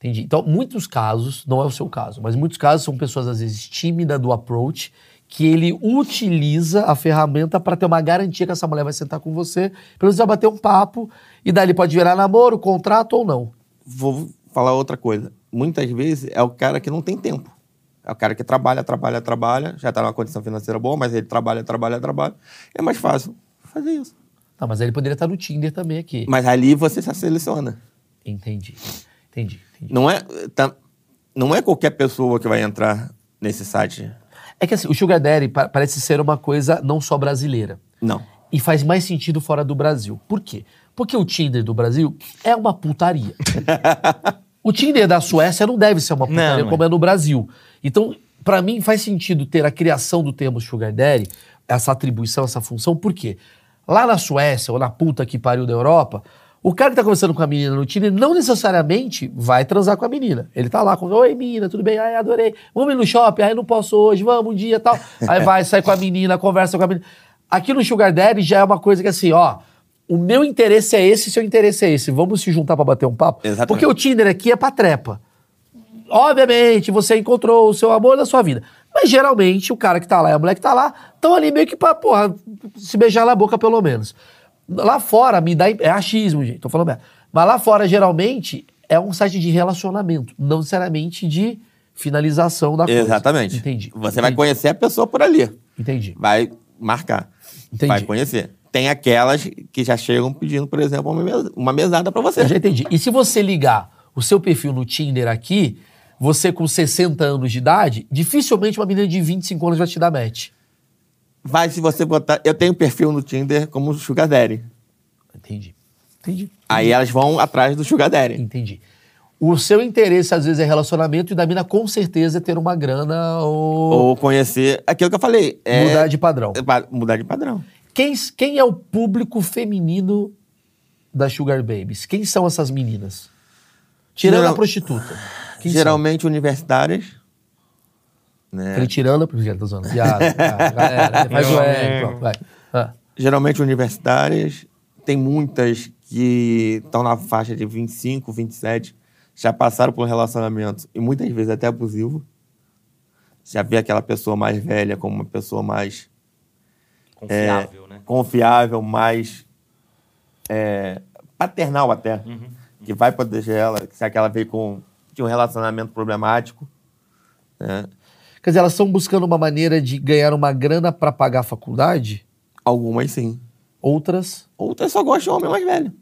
Entendi. Então, muitos casos, não é o seu caso, mas muitos casos são pessoas, às vezes, tímidas do approach, que ele utiliza a ferramenta para ter uma garantia que essa mulher vai sentar com você, pelo menos vai bater um papo, e daí ele pode virar namoro, contrato ou não. Vou falar outra coisa. Muitas vezes é o cara que não tem tempo. É o cara que trabalha, trabalha, trabalha, já tá numa condição financeira boa, mas ele trabalha, trabalha, trabalha. É mais fácil fazer isso. Não, mas aí ele poderia estar no Tinder também aqui. Mas ali você se seleciona. Entendi. Entendi. entendi. Não é, tá- não é qualquer pessoa que vai entrar nesse site. É que assim, o Sugar Daddy pa- parece ser uma coisa não só brasileira. Não. E faz mais sentido fora do Brasil. Por quê? Porque o Tinder do Brasil é uma putaria. o Tinder da Suécia não deve ser uma putaria Não, como é no Brasil. Então, pra mim, faz sentido ter a criação do termo Sugar Daddy, essa atribuição, essa função. Por quê? Lá na Suécia, ou na puta que pariu da Europa, o cara que tá conversando com a menina no Tinder não necessariamente vai transar com a menina. Ele tá lá com, oi menina, tudo bem? Ai, adorei. Vamos ir no shopping? Ai, não posso hoje, vamos um dia tal. Aí vai, sai com a menina, conversa com a menina. Aqui no Sugar Daddy já é uma coisa que assim, ó, o meu interesse é esse, seu interesse é esse. Vamos se juntar pra bater um papo? Exatamente. Porque o Tinder aqui é pra trepa. Obviamente, você encontrou o seu amor da sua vida. Mas geralmente o cara que tá lá e a mulher que tá lá estão ali meio que pra, porra, se beijar na boca pelo menos. Lá fora me dá. É achismo, gente, tô falando merda. Mas lá fora, geralmente, é um site de relacionamento, não necessariamente de finalização da coisa. Exatamente. Entendi. Você vai Entendi. conhecer a pessoa por ali. Entendi. Vai marcar. Entendi. Vai conhecer. Tem aquelas que já chegam pedindo, por exemplo, uma mes- uma mesada pra você. Eu já entendi. E se você ligar o seu perfil no Tinder aqui, você com 60 anos de idade, dificilmente uma menina de 25 anos vai te dar match. Vai se você botar. Eu tenho perfil no Tinder como Sugar Daddy. Entendi. Entendi. Aí elas vão atrás do Sugar Daddy. Entendi. O seu interesse, às vezes, é relacionamento e da mina, com certeza, é ter uma grana ou, Ou conhecer aquilo que eu falei. É mudar de padrão. é mudar de padrão. Quem, quem é o público feminino das Sugar Babies? Quem são essas meninas? Tirando Geral- a prostituta. Quem Geralmente universitárias. Né? Falei tirando a prostituta. Tô zoando. Piada. Galera, faz o é, pronto, vai. Ah, Geralmente universitárias. Tem muitas que estão na faixa de 25, 27. Já passaram por um relacionamento. E muitas vezes até abusivo. Já vê aquela pessoa mais velha como uma pessoa mais Confiável, né? confiável, mais é, paternal até, que vai proteger ela, se aquela veio com de um relacionamento problemático, né? Quer dizer, elas estão buscando uma maneira de ganhar uma grana pra pagar a faculdade? Algumas sim. Outras, Outras só gostam de homem mais velho.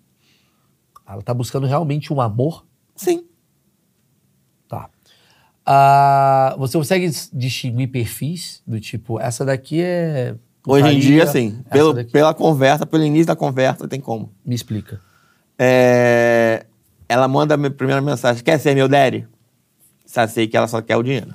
ela tá buscando realmente um amor? Sim. Tá. Ah, você consegue distinguir perfis do tipo, essa daqui é. Hoje em dia, sim. Pelo, daqui- pela conversa, pelo início da conversa, tem como. Me explica. É, ela manda a primeira mensagem: Quer ser meu daddy? Já sei que ela só quer o dinheiro.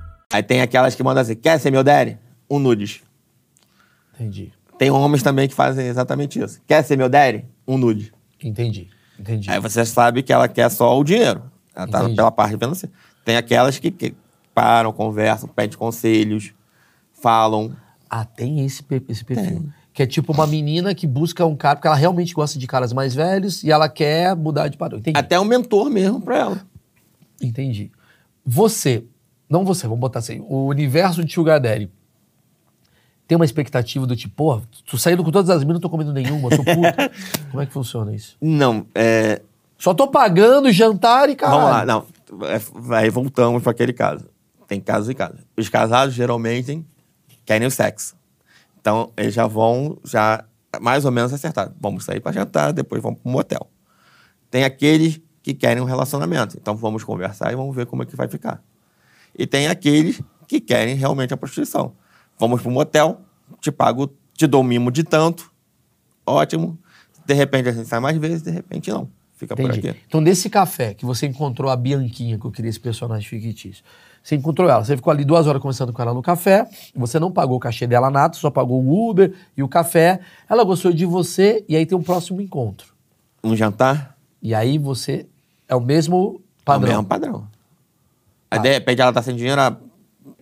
Aí tem aquelas que mandam assim: Quer ser meu daddy? Um nudes. Entendi. Tem homens também que fazem exatamente isso. Quer ser meu daddy? Um nude. Entendi. Entendi. Aí você sabe que ela quer só o dinheiro. Ela tá Entendi. pela parte financeira. Tem aquelas que, que param, conversam, pedem conselhos, falam. Ah, tem esse, esse perfil. Que é tipo uma menina que busca um cara, porque ela realmente gosta de caras mais velhos e ela quer mudar de padrão. Entendi. Até um mentor mesmo pra ela. Entendi. Você, não você, vamos botar assim, o universo de Sugar Daddy tem uma expectativa do tipo, pô, tô saindo com todas as minas, não tô comendo nenhuma, tô puta. Como é que funciona isso? Não, é. Só tô pagando jantar e caralho. Vamos lá, não. É, Aí voltamos para aquele caso. Tem casos e casos. Os casados geralmente querem o sexo. Então, eles já vão, já mais ou menos acertar. Vamos sair para jantar, depois vamos para um motel. Tem aqueles que querem um relacionamento. Então, vamos conversar e vamos ver como é que vai ficar. E tem aqueles que querem realmente a prostituição. Vamos para um motel, te pago, te dou um mimo de tanto, ótimo. De repente a gente sai mais vezes, de repente não. Fica por Entendi. aqui. Então, desse café que você encontrou a Bianquinha, que eu queria esse personagem fictício, você encontrou ela, você ficou ali duas horas conversando com ela no café, você não pagou o cachê dela nada, só pagou o Uber e o café, ela gostou de você, e aí tem um próximo encontro. Um jantar, E aí você é o mesmo padrão. É o mesmo padrão. Aí, de repente, ela tá sem dinheiro, ela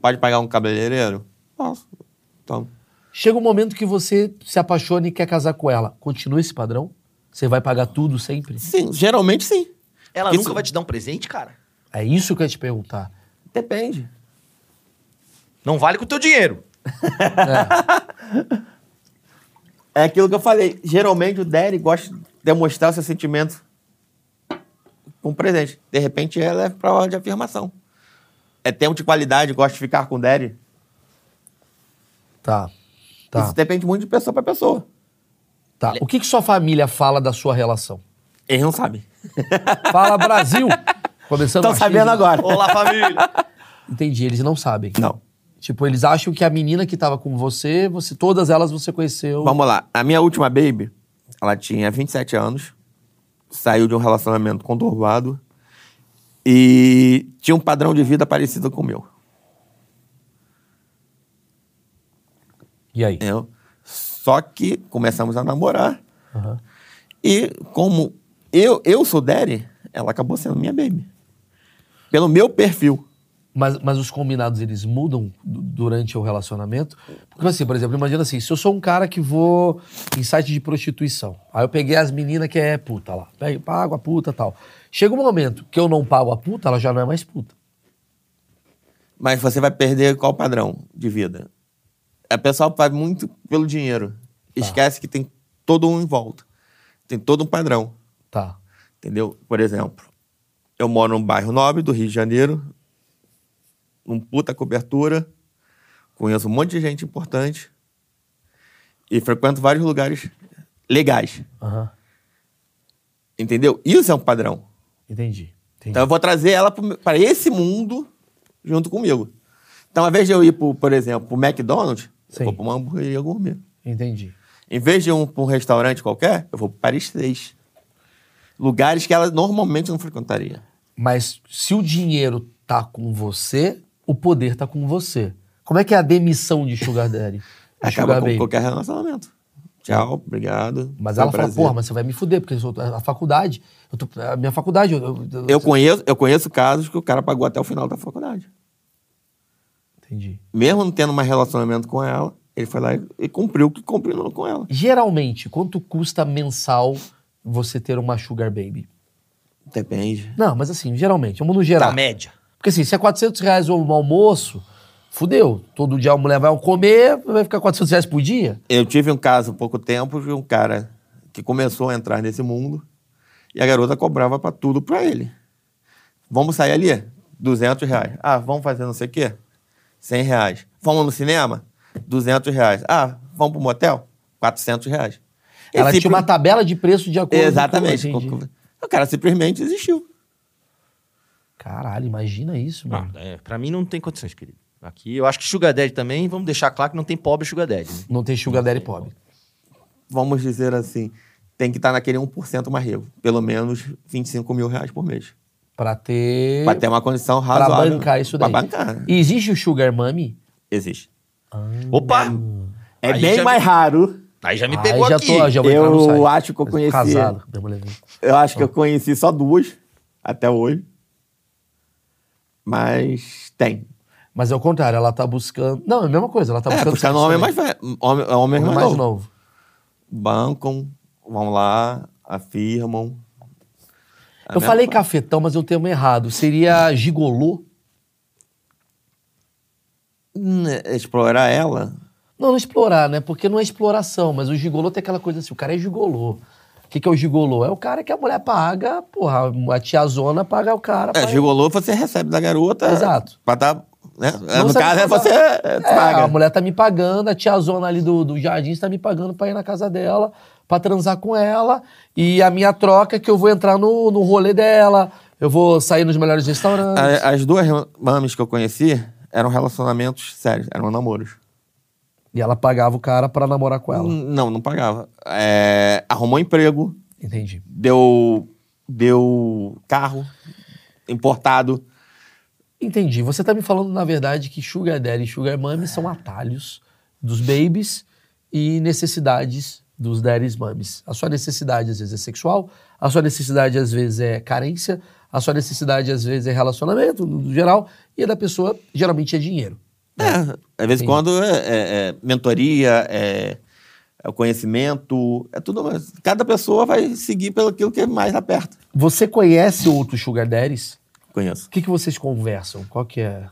pode pagar um cabeleireiro? Posso. Então, Chega um momento que você se apaixona e quer casar com ela. Continua esse padrão? Você vai pagar tudo sempre? sim, geralmente sim. Ela Isso- nunca vai te dar um presente, cara? É isso que eu ia te perguntar. Depende. Não vale com o teu dinheiro. É aquilo que eu falei. Geralmente, o Daddy gosta de demonstrar o seu sentimento com presente. De repente, ela é prova de afirmação. É tempo de qualidade, gosta de ficar com o Daddy. Tá. Tá. Isso depende muito de pessoa pra pessoa. tá. O que, que sua família fala da sua relação? Eles não sabem. Fala Brasil! Começando Estão sabendo machismo. agora. Olá, família! Entendi, eles não sabem. Não. Tipo, eles acham que a menina que tava com você, você todas elas você conheceu. Vamos lá. A minha última baby, Ela tinha 27 anos, saiu de um relacionamento conturbado e tinha um padrão de vida parecido com o meu. E aí? entendeu? Só que começamos a namorar Aham. e como eu, eu sou Daddy, ela acabou sendo minha baby. Pelo meu perfil. Mas, mas os combinados, eles mudam du- durante o relacionamento? Porque assim, por exemplo, imagina assim, se eu sou um cara que vou em site de prostituição, aí eu peguei as meninas que é puta lá, pego, pago a puta e tal. Chega um momento que eu não pago a puta, ela já não é mais puta. Mas você vai perder qual padrão de vida? A pessoa faz muito pelo dinheiro. Esquece que tem todo um em volta. Tem todo um padrão. Tá. Entendeu? Por exemplo, eu moro num bairro nobre do Rio de Janeiro, num puta cobertura, conheço um monte de gente importante e frequento vários lugares legais. Aham. Entendeu? Isso é um padrão. Entendi. Entendi. Então eu vou trazer ela para esse mundo junto comigo. Então, ao invés de eu ir, pro, por exemplo, para o McDonald's, Sim. eu vou para uma hamburgueria gourmet. Entendi. Em vez de ir para um restaurante qualquer, eu vou para Paris 3. Lugares que ela normalmente não frequentaria. Mas se o dinheiro tá com você, o poder tá com você. Como é que é a demissão de Sugar Daddy? Acaba Sugar com Baby? qualquer relacionamento. Tchau, obrigado. Mas ela fala, prazer. porra, mas você vai me fuder, porque eu sou a faculdade. Eu tô, a minha faculdade. Eu, eu, Eu conheço, eu conheço casos que o cara pagou até o final da faculdade. Entendi. Mesmo não tendo mais relacionamento com ela, ele foi lá e, e cumpriu o que combinou com ela. Geralmente, quanto custa mensal você ter uma Sugar Baby? Depende. Não, mas assim, geralmente, vamos no geral. Da média. Porque assim, se é 400 reais o almoço, fudeu. Todo dia a mulher vai comer, vai ficar 400 reais por dia? Eu tive um caso há pouco tempo de um cara que começou a entrar nesse mundo e a garota cobrava pra tudo pra ele. Vamos sair ali? 200 reais. Ah, vamos fazer não sei o quê? 100 reais. Vamos no cinema? 200 reais. Ah, vamos pro motel? 400 reais. Ela tinha uma tabela de preço de acordo Exatamente. com... Entendi. O cara simplesmente existiu. Caralho, imagina isso, mano. Ah, é, pra mim não tem condições, querido. Aqui eu acho que Sugar Daddy também, vamos deixar claro que não tem pobre Sugar Daddy. né? Não tem Sugar Daddy pobre. Vamos dizer assim, tem que estar naquele 1% mais rico. Pelo menos 25 mil reais por mês. Pra ter... Pra ter uma condição Pra razoável. bancar isso daí. Pra bancar. E existe o Sugar Mommy? Existe. Opa! É Aí bem já mais raro. Aí já me Aí pegou já aqui. tô, já vou entrar no Eu acho que eu conheci- Casado. Eu acho que eu conheci só duas até hoje. Mas tem. Mas é o contrário, ela tá buscando... Não, é a mesma coisa, ela tá É, buscando... buscando um homem mais velho. Homem, homem Homem mais, novo. novo. Bancam, vão lá, afirmam. É Eu falei coisa. cafetão, mas eu tenho errado. Seria gigolô? Hum, Explorar ela. Não, não explorar, né? Porque não é exploração, mas o gigolô tem aquela coisa assim, o cara é gigolô. O que, que é o gigolô? É o cara que a mulher paga, porra, a tiazona paga o cara. É, gigolô você recebe da garota. Exato. Pra dar. Né? Não no caso é você é, É, paga. a mulher tá me pagando, a tiazona ali do, do jardim está me pagando pra ir na casa dela, pra transar com ela. E a minha troca é que eu vou entrar no, no rolê dela, eu vou sair nos melhores restaurantes. As duas mames que eu conheci eram relacionamentos sérios, eram namoros. E ela pagava o cara pra namorar com ela. Não, não pagava. É, arrumou emprego, Entendi. deu, deu carro importado. Entendi. Você tá me falando, na verdade, que Sugar Daddy e Sugar Mommy são atalhos dos babies e necessidades dos daddies mummies. A sua necessidade, às vezes, é sexual, a sua necessidade, às vezes, é carência, a sua necessidade, às vezes, é relacionamento, no no geral, e a da pessoa, geralmente, é dinheiro. É, às vezes quando é, é- é mentoria, é, é o conhecimento, é tudo mais. Cada pessoa vai seguir pelo aquilo que é mais aperta. Você conhece outros Sugar Daddies? Conheço. O que, que vocês conversam? Qual que é?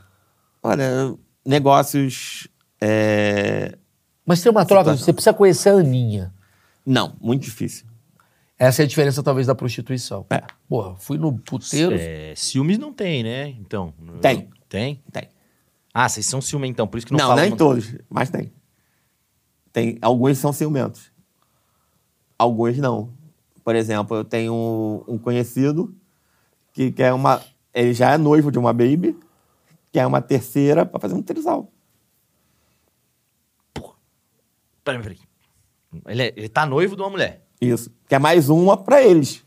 Olha, negócios. é, Mas tem uma troca, Situação. você precisa conhecer a Aninha. Não, muito difícil. Essa é a diferença, talvez, da prostituição. É. Porra, fui no puteiro. É, ciúmes não tem, né? Então. Tem. Tem? Tem. Ah, vocês são ciúmes então, por isso que não, Não, falam. nem todos, mas tem. Tem. Alguns são ciumentos. Alguns não. Por exemplo, eu tenho um, um conhecido que quer uma. Ele já é noivo de uma baby, quer uma terceira pra fazer um trisal. Peraí, peraí. Ele, é- ele tá noivo de uma mulher. Isso. Que é mais uma pra eles.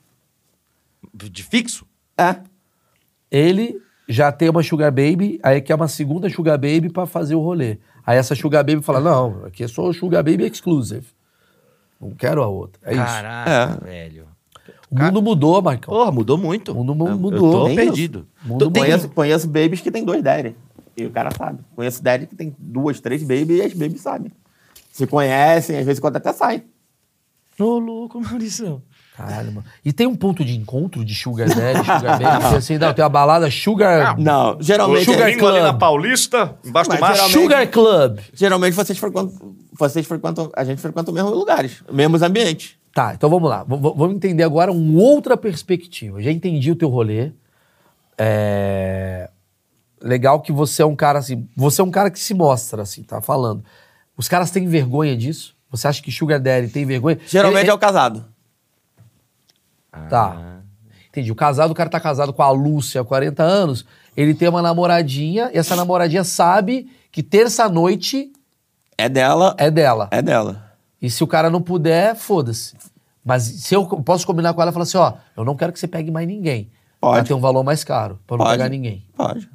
De fixo? É. Ele já tem uma Sugar Baby, aí quer uma segunda Sugar Baby pra fazer o rolê. Aí essa Sugar Baby fala: Não, aqui é só Sugar Baby Exclusive. Não quero a outra. É isso. Caraca, É. velho. O mundo mudou, Marcão. Porra, mudou muito. O mundo mu- Eu mudou. tô perdido. Mundo Tem- Conheço, conheço babies que tem dois daddy. E o cara sabe. Conheço daddy que tem duas, três babies e as babies sabem. Se conhecem, às vezes quando até saem. Ô, louco, Maurício. Caralho, mano. E tem um ponto de encontro de Sugar Daddy, Sugar Baby? Porque, assim, não, tem uma balada Sugar... Não, geralmente. Sugar é- Domingo ali Club. na Paulista, embaixo Mas do mar. geralmente- Sugar Club. Geralmente vocês frequentam, vocês frequentam. A gente frequenta os mesmos lugares, os mesmos ambientes. Tá, então vamos lá. V- vamos entender agora uma outra perspectiva. Já entendi o teu rolê. É... Legal que você é um cara assim. Você é um cara que se mostra, assim, tá falando. Os caras têm vergonha disso? Você acha que Sugar Daddy tem vergonha? Geralmente Ele- é o casado. Tá. Entendi. O casado, o cara tá casado com a Lúcia há 40 anos, ele tem uma namoradinha, e essa namoradinha sabe que terça-noite É dela. é dela. É dela. E se o cara não puder, foda-se. Mas se eu posso combinar com ela e falar assim, ó, eu não quero que você pegue mais ninguém. Pode. Ela tem um valor mais caro, pra não Pode. pegar ninguém. Pode.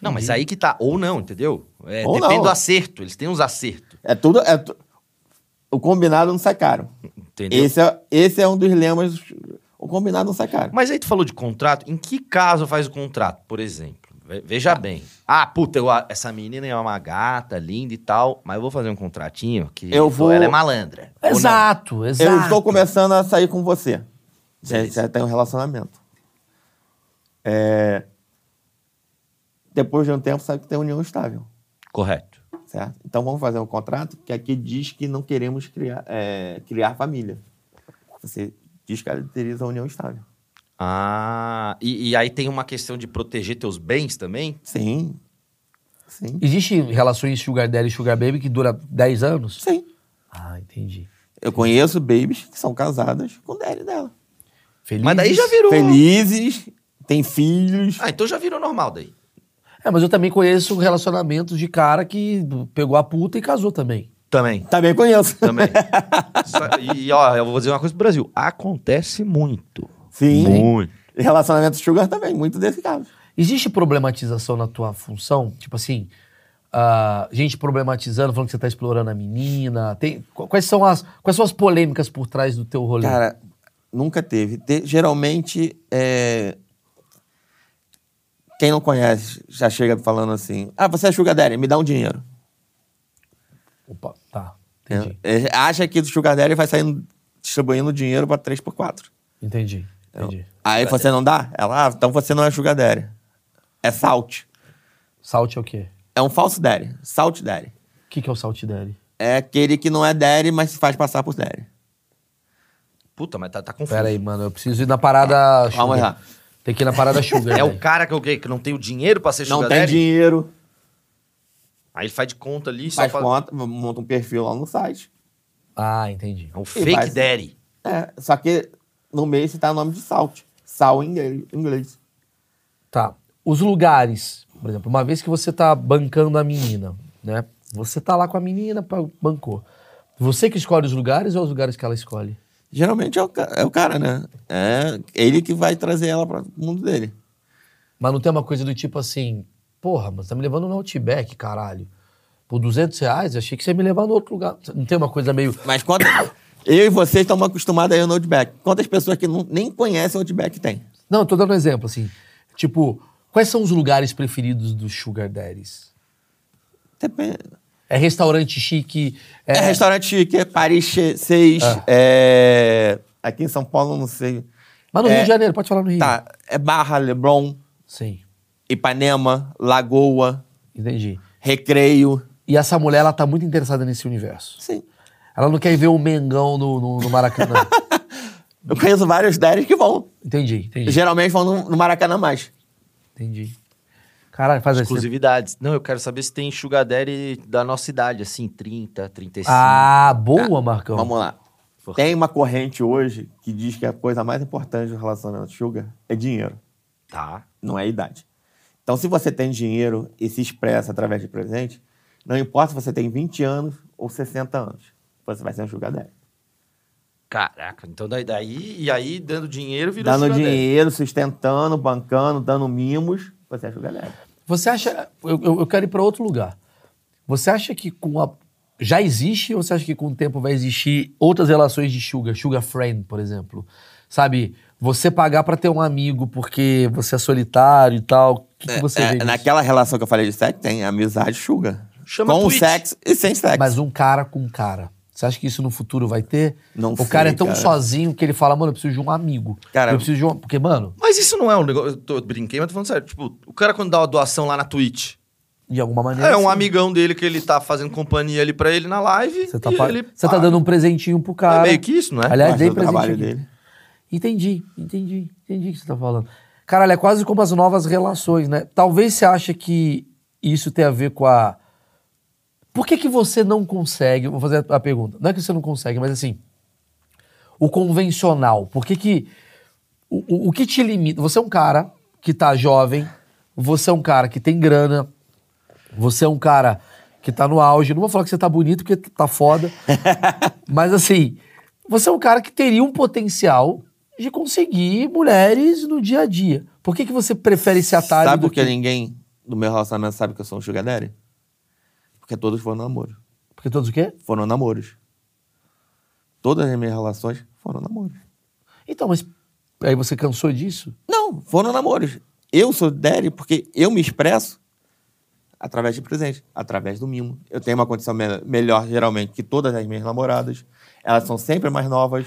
Não, mas aí que tá. Ou não, entendeu? É, Ou depende não. do acerto. Eles têm uns acertos. É tudo. É tu- O combinado não sai caro. Entendeu? Esse é, esse é um dos lemas. Combinado não sai caro. Mas aí tu falou de contrato. Em que caso faz o contrato, por exemplo? Ve- Veja bem. Ah, puta, eu, essa menina é uma gata, linda e tal, mas eu vou fazer um contratinho que Eu vou- ela é malandra. Exato, exato. Eu estou começando a sair com você. Já, já tem um relacionamento. É, Depois de um tempo, sabe que tem união estável. Correto. Certo? Então vamos fazer um contrato que aqui diz que não queremos criar, é, criar família. Você descaracteriza a união estável. Ah, e, e aí tem uma questão de proteger teus bens também? Sim. Sim. Existe relações Sugar Daddy e Sugar Baby que dura 10 anos? Sim. Ah, entendi. Eu conheço babies que são casadas com o daddy dela. Felizes. Mas daí já virou. Felizes, têm filhos. Ah, então já virou normal daí. É, mas eu também conheço relacionamentos de cara que pegou a puta e casou também. Também. Também conheço. Também. E, ó, eu vou dizer uma coisa pro Brasil. Acontece muito. Sim. Muito. E relacionamento sugar também, muito desse caso. Existe problematização na tua função? Tipo assim, ah, gente problematizando, falando que você tá explorando a menina. Tem, qu- quais, são as, quais são as polêmicas por trás do teu rolê? Cara, nunca teve. Te- geralmente, é, quem não conhece já chega falando assim: Ah, você é sugar daddy, me dá um dinheiro. Opa, tá. Entendi. É, é, acha que do sugar daddy vai saindo distribuindo dinheiro pra 3x4. Entendi. Entendi. Aí você não dá? Ela, ah, então você não é sugar daddy. É salt. Salt é o quê? É um falso daddy. Salt daddy. O que, que é o Salt Daddy? É aquele que não é daddy, mas se faz passar por daddy. Puta, mas tá, tá confuso. Pera aí, mano, eu preciso ir na parada Sugar. Vamos lá. Tem que ir na parada Sugar. É o cara que, o quê? que não tem o dinheiro pra ser Não sugar tem daddy? dinheiro, Aí ele faz de conta ali, faz só pra... conta, monta um perfil lá no site. Ah, entendi. É um fake vai- daddy. É, só que no meio você tá o nome de salt. Sal em inglês-. Tá. Os lugares, por exemplo, uma vez que você tá bancando a menina, né? Você tá lá com a menina, bancou. Você que escolhe os lugares ou os lugares que ela escolhe? Geralmente é o, é o cara, né? É ele que vai trazer ela para o mundo dele. Mas não tem uma coisa do tipo assim, porra, mas tá me levando no Outback, caralho. Por 200 reais, achei que você ia me levar no outro lugar. Não tem uma coisa meio... Mas quanto... eu e vocês estamos acostumados a ir no Outback. Quantas pessoas que não, nem conhecem o Outback tem? Não, eu tô dando um exemplo, assim. Tipo, quais são os lugares preferidos dos Sugar Daddies? Depende. É restaurante chique? É, restaurante chique, é Paris 6, é... Aqui em São Paulo, não sei. Mas no é- Rio de Janeiro, pode falar no Rio. Tá, é Barra, Leblon, Sim, Ipanema, Lagoa, entendi. Recreio. E essa mulher, ela tá muito interessada nesse universo. Sim. Ela não quer ver o Mengão no, no, no Maracanã. Eu conheço vários daddies que vão. entendi, entendi. Geralmente vão no, no Maracanã mais. Entendi. Caralho, faz assim. Exclusividades. Não, eu quero saber se tem sugar daddy da nossa idade, assim, 30, 35. Ah, boa, Marcão. Vamos lá. Tem uma corrente hoje que diz que a coisa mais importante do relacionamento sugar é dinheiro, Tá. não é idade. Então, se você tem dinheiro e se expressa através de presente, não importa se você tem 20 anos ou 60 anos, você vai ser um sugar daddy. Caraca, então daí, daí e aí dando dinheiro virou Dando sugar daddy. dinheiro, sustentando, bancando, dando mimos, você é sugar daddy. Você acha. Eu, eu, eu quero ir para outro lugar. Você acha que com a. Já existe ou você acha que com o tempo vai existir outras relações de sugar? Sugar friend, por exemplo. Sabe, você pagar para ter um amigo porque você é solitário e tal. Que, que você É, vê naquela relação que eu falei de sexo, tem amizade sugar. Chama Com Twitch. sexo e sem sexo. Mas um cara com cara. Você acha que isso no futuro vai ter? Não o sei, cara é tão cara. sozinho que ele fala, mano, eu preciso de um amigo. Cara- eu preciso de um. Porque, mano, Mas isso não é um negócio. Eu tô, brinquei, mas tô falando sério. Tipo, o cara quando dá uma doação lá na Twitch. de alguma maneira. É um sim. amigão dele que ele tá fazendo companhia ali pra ele na live. Você tá, pa- ele você tá dando um presentinho pro É cara. meio que isso, não é? Aliás, dei trabalho dele. Entendi, entendi, entendi o que você tá falando. Caralho, é quase como as novas relações, né? Talvez você ache que isso tem a ver com a. Por que, que você não consegue? Vou fazer a pergunta. Não é que você não consegue, mas assim. O convencional. Por que que. O, o, o que te limita? Você é um cara que tá jovem, você é um cara que tem grana, você é um cara que tá no auge. Não vou falar que você tá bonito, porque tá foda. Mas assim, você é um cara que teria um potencial de conseguir mulheres no dia a dia. Por que, que você prefere esse atalho Sabe do por que ninguém do meu relacionamento sabe que eu sou um sugar daddy? Porque todos foram namoro. Porque todos o quê? Foram namoros. Todas as minhas relações foram namoros. Então, mas aí você cansou disso? Não, foram namoros. Eu sou daddy porque eu me expresso através de presente, através do mimo. Eu tenho uma condição me- melhor, geralmente, que todas as minhas namoradas. Elas são sempre mais novas,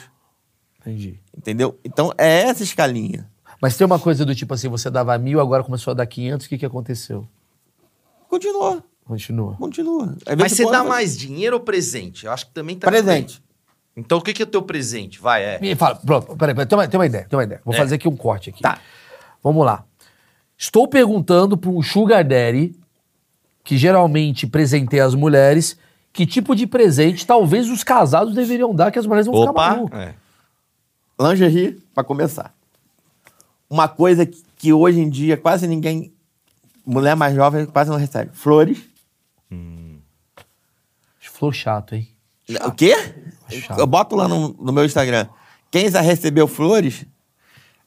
Entendi. entendeu? Então, é essa escalinha. Mas tem uma coisa do tipo assim, você dava mil, agora começou a dar 500, o que, que aconteceu? Continua, Continua. continua. Às Mas você dá mais dinheiro ou presente? Eu acho que também tá. Presente. Então o que, que é o teu presente? Vai, é. Me fala, pronto, peraí, peraí, tem uma, tem uma ideia, tem uma ideia. Vou É. fazer aqui um corte aqui. Tá. Vamos lá. Estou perguntando para um sugar daddy, que geralmente presenteia as mulheres, que tipo de presente talvez os casados deveriam dar, que as mulheres vão ficar Opa! malucas. É. Lingerie, pra começar. Uma coisa que, que hoje em dia quase ninguém, mulher mais jovem, quase não recebe. Flores. Flor chato, hein? O quê? Chato. Eu boto lá no, no meu Instagram. Quem já recebeu flores,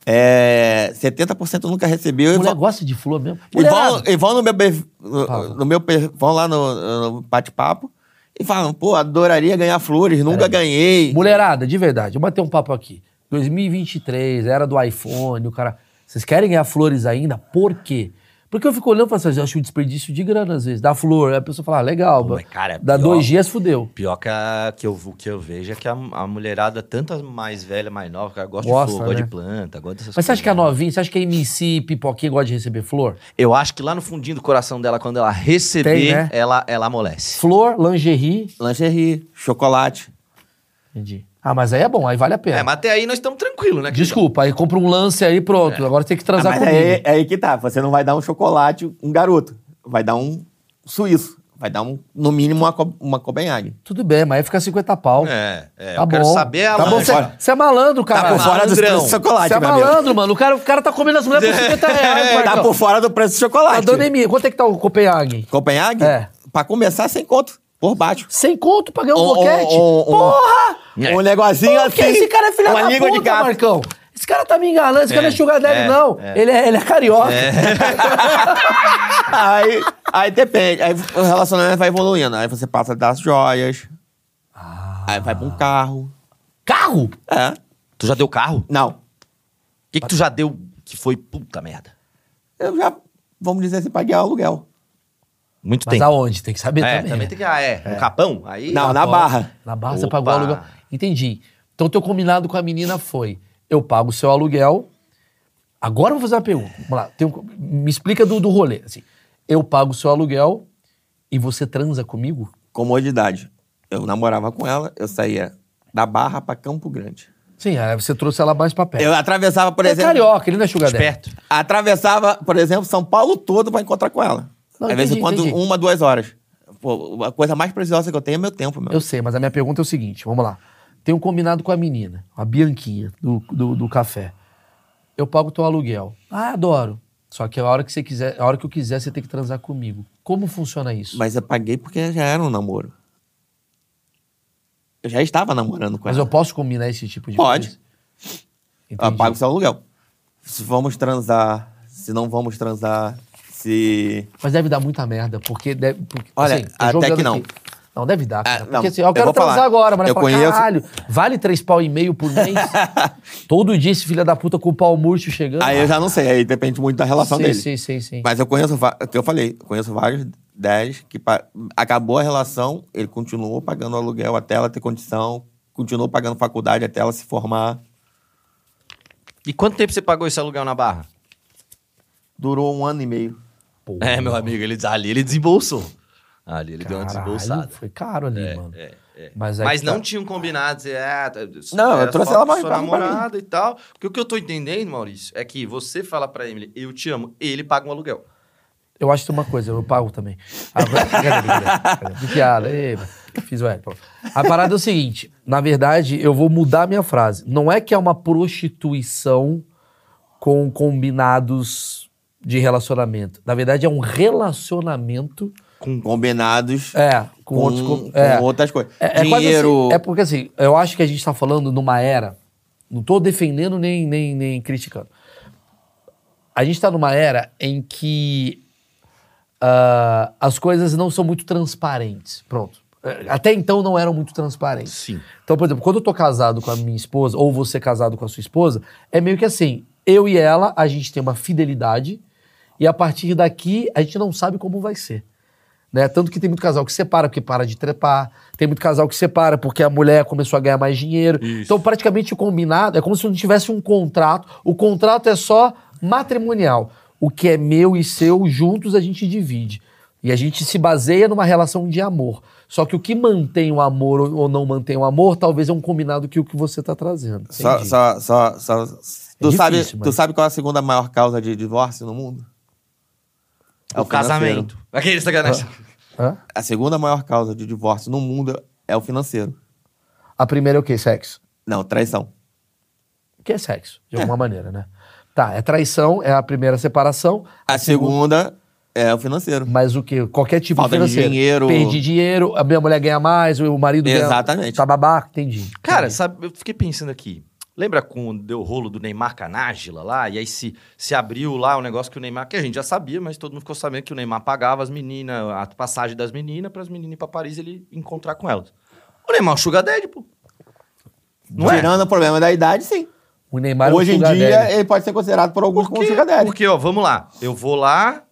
é, 70% nunca recebeu. Mulher vão, gosta de flor mesmo. e vão, e vão no meu, no, no meu vão lá no, no bate-papo e falam, pô, adoraria ganhar flores, nunca ganhei. Mulherada, de verdade, eu bater um papo aqui. 2023, era do iPhone, o cara. Vocês querem ganhar flores ainda? Por quê? Porque eu fico olhando e falo assim, eu acho um desperdício de grana às vezes. Dá flor, aí a pessoa fala, ah, legal, Pô, mas mas, cara, dá pior. dois dias, fudeu. Pior que, a, que, eu, o que eu vejo é que a, a mulherada, tanto a mais velha, mais nova, cara, gosta Gosta, de flor, gosta né? de planta, gosta dessas Mas você acha coisas. que a novinha, você acha que a MC Pipoquinha gosta de receber flor? Eu acho que lá no fundinho do coração dela, quando ela receber, Tem, né? ela, ela amolece. Flor, lingerie. Lingerie, chocolate. Entendi. Ah, mas aí é bom, aí vale a pena. É, mas até aí nós estamos tranquilos, né? Desculpa, aí compra um lance aí, pronto. Agora tem que Ah, transar mas comigo. é, é aí que tá. Você não vai dar um chocolate, um garoto. Vai dar um suíço. Vai dar, um, no mínimo, uma, co- uma Copenhague. Tudo bem, mas aí fica 50 pau. É, é. Tá eu quero bom. saber a tá bom, você- Você é malandro, cara. Tá por fora do preço do chocolate, Você é malandro, mano. O cara, o cara tá comendo as mulheres por 50 reais, Tá Marcão. por fora do preço do Tá chocolate. dando em mim. Quanto é que tá o Copenhague? Copenhague? É. Pra começar, sem conto. Por baixo. Sem conto pra ganhar um Um- boquete? um- um- Porra! É. Um negocinho assim. esse cara é filho uma da língua puta, de gato. Marcão. Esse cara tá me enganando. Esse cara não é sugar daddy, é, não. é. Ele, é, ele é carioca. Aí, aí depende. Aí o relacionamento vai evoluindo. Aí você passa das joias. Aí vai pra um carro. Carro? É. Tu já deu carro? Não. O que, que tu já deu que foi puta merda? Eu já, vamos dizer assim, paguei o aluguel. Muito Mas tempo. aonde? Tem que saber É, também. também né? tem que. Ah, é. No capão? Aí. Não, na barra. Na barra você Opa. pagou o aluguel. Entendi. Então teu combinado com a menina foi: eu pago o seu aluguel. Agora eu vou fazer uma pergunta. Vamos lá. tem um- me explica do, do rolê. Assim, eu pago o seu aluguel e você transa comigo? Comodidade. Eu namorava com ela, eu saía da Barra pra Campo Grande. Sim, aí você trouxe ela mais pra perto. Eu atravessava, por é exemplo. carioca, ele não é sugar. Atravessava, por exemplo, São Paulo todo pra encontrar com ela. Não, Às vezes, quando entendi. uma, duas horas. Pô, a coisa mais preciosa que eu tenho é meu tempo, meu. Eu sei, mas a minha pergunta é o seguinte: vamos lá. Tem um combinado com a menina, a Bianquinha, do, do, do café. Eu pago teu aluguel. Ah, adoro. Só que a hora que você quiser, a hora que eu quiser, você tem que transar comigo. Como funciona isso? Mas eu paguei porque já era um namoro. Eu já estava namorando com Mas ela. eu posso combinar esse tipo de Pode. coisa? Eu Entendi. pago seu aluguel. Se vamos transar, se não vamos transar, se. Mas deve dar muita merda, porque deve. Porque, Olha, assim, até que não. aqui. Não, deve dar, cara. Ah, porque não, assim, eu eu quero vou transar falar. agora, mas Eu fala, conheço- caralho, vale três pau e meio por mês? Todo dia esse filho da puta com o pau murcho chegando. Aí eu já não sei, aí depende muito da relação sim, dele. Sim, sim, sim. Mas eu conheço, va- o que eu falei, eu conheço vários 10 que pa- acabou a relação, ele continuou pagando aluguel até ela ter condição, continuou pagando faculdade até ela se formar. E quanto tempo você pagou esse aluguel na barra? Durou um ano e meio. É, meu amigo, ele, ali ele desembolsou. Ali ele deu uma caralho, desembolsada. Foi caro ali, É, mano. é, é. Mas, Mas não tá. tinham combinado. dizer, É, tá- Não, eu era trouxe ela mais sua namorada e tal. Porque o que eu tô entendendo, Maurício, é que você fala pra Emily, eu te amo, ele paga um aluguel. Eu acho que tem uma coisa, eu pago também. Ah, piada. Ê, fiz o. A parada é o seguinte: na verdade, eu vou mudar a minha frase. Não é que é uma prostituição com combinados de relacionamento. Na verdade, é um relacionamento. Com combinados É, com, com, outros. com- com é. outras coisas. É, é quase Dinheiro. assim, é porque assim, eu acho que a gente tá falando numa era. Não tô defendendo nem, nem, nem criticando. A gente tá numa era em que ah, as coisas não são muito transparentes. Pronto. É, Até então não eram muito transparentes. Sim. Então, por exemplo, quando eu tô casado com a minha esposa, ou você casado com a sua esposa, é meio que assim: eu e ela, a gente tem uma fidelidade, e a partir daqui a gente não sabe como vai ser. Né? Tanto que tem muito casal que separa porque para de trepar, tem muito casal que separa porque a mulher começou a ganhar mais dinheiro. Então, praticamente o combinado é como se não tivesse um contrato. O contrato é só matrimonial. O que é meu e seu, juntos a gente divide. E a gente se baseia numa relação de amor. Só que o que mantém o amor ou não mantém o amor, talvez é um combinado que o que você está trazendo. Só, só, só, só- tu, difícil, sabe, mas- tu sabe qual é a segunda maior causa de divórcio no mundo? É o casamento. Aquele sacanagem. Hã? A segunda maior causa de divórcio no mundo é o financeiro. A primeira é o quê? Sexo. Não, traição. Que é sexo, de alguma maneira, né? Tá, é traição, é a primeira separação. A segunda é o financeiro. Mas o quê? Qualquer tipo Falta de de financeiro. dinheiro. Perdi dinheiro, a minha mulher ganha mais, o marido ganha... Exatamente. Tá babaca, entendi. Cara, Entendi. sabe, eu fiquei pensando aqui. Lembra quando deu o rolo do Neymar com a Nájila lá? E aí se, se abriu lá o negócio que o Neymar... Que a gente já sabia, mas todo mundo ficou sabendo que o Neymar pagava as meninas, a passagem das meninas, para as meninas ir pra Paris e ele encontrar com elas. O Neymar é um sugar daddy, pô. Não é? Tirando o problema da idade, sim. O Neymar é um Hoje em dia, daddy. ele pode ser considerado por alguns como sugar daddy. porque, ó, vamos lá. Eu vou lá,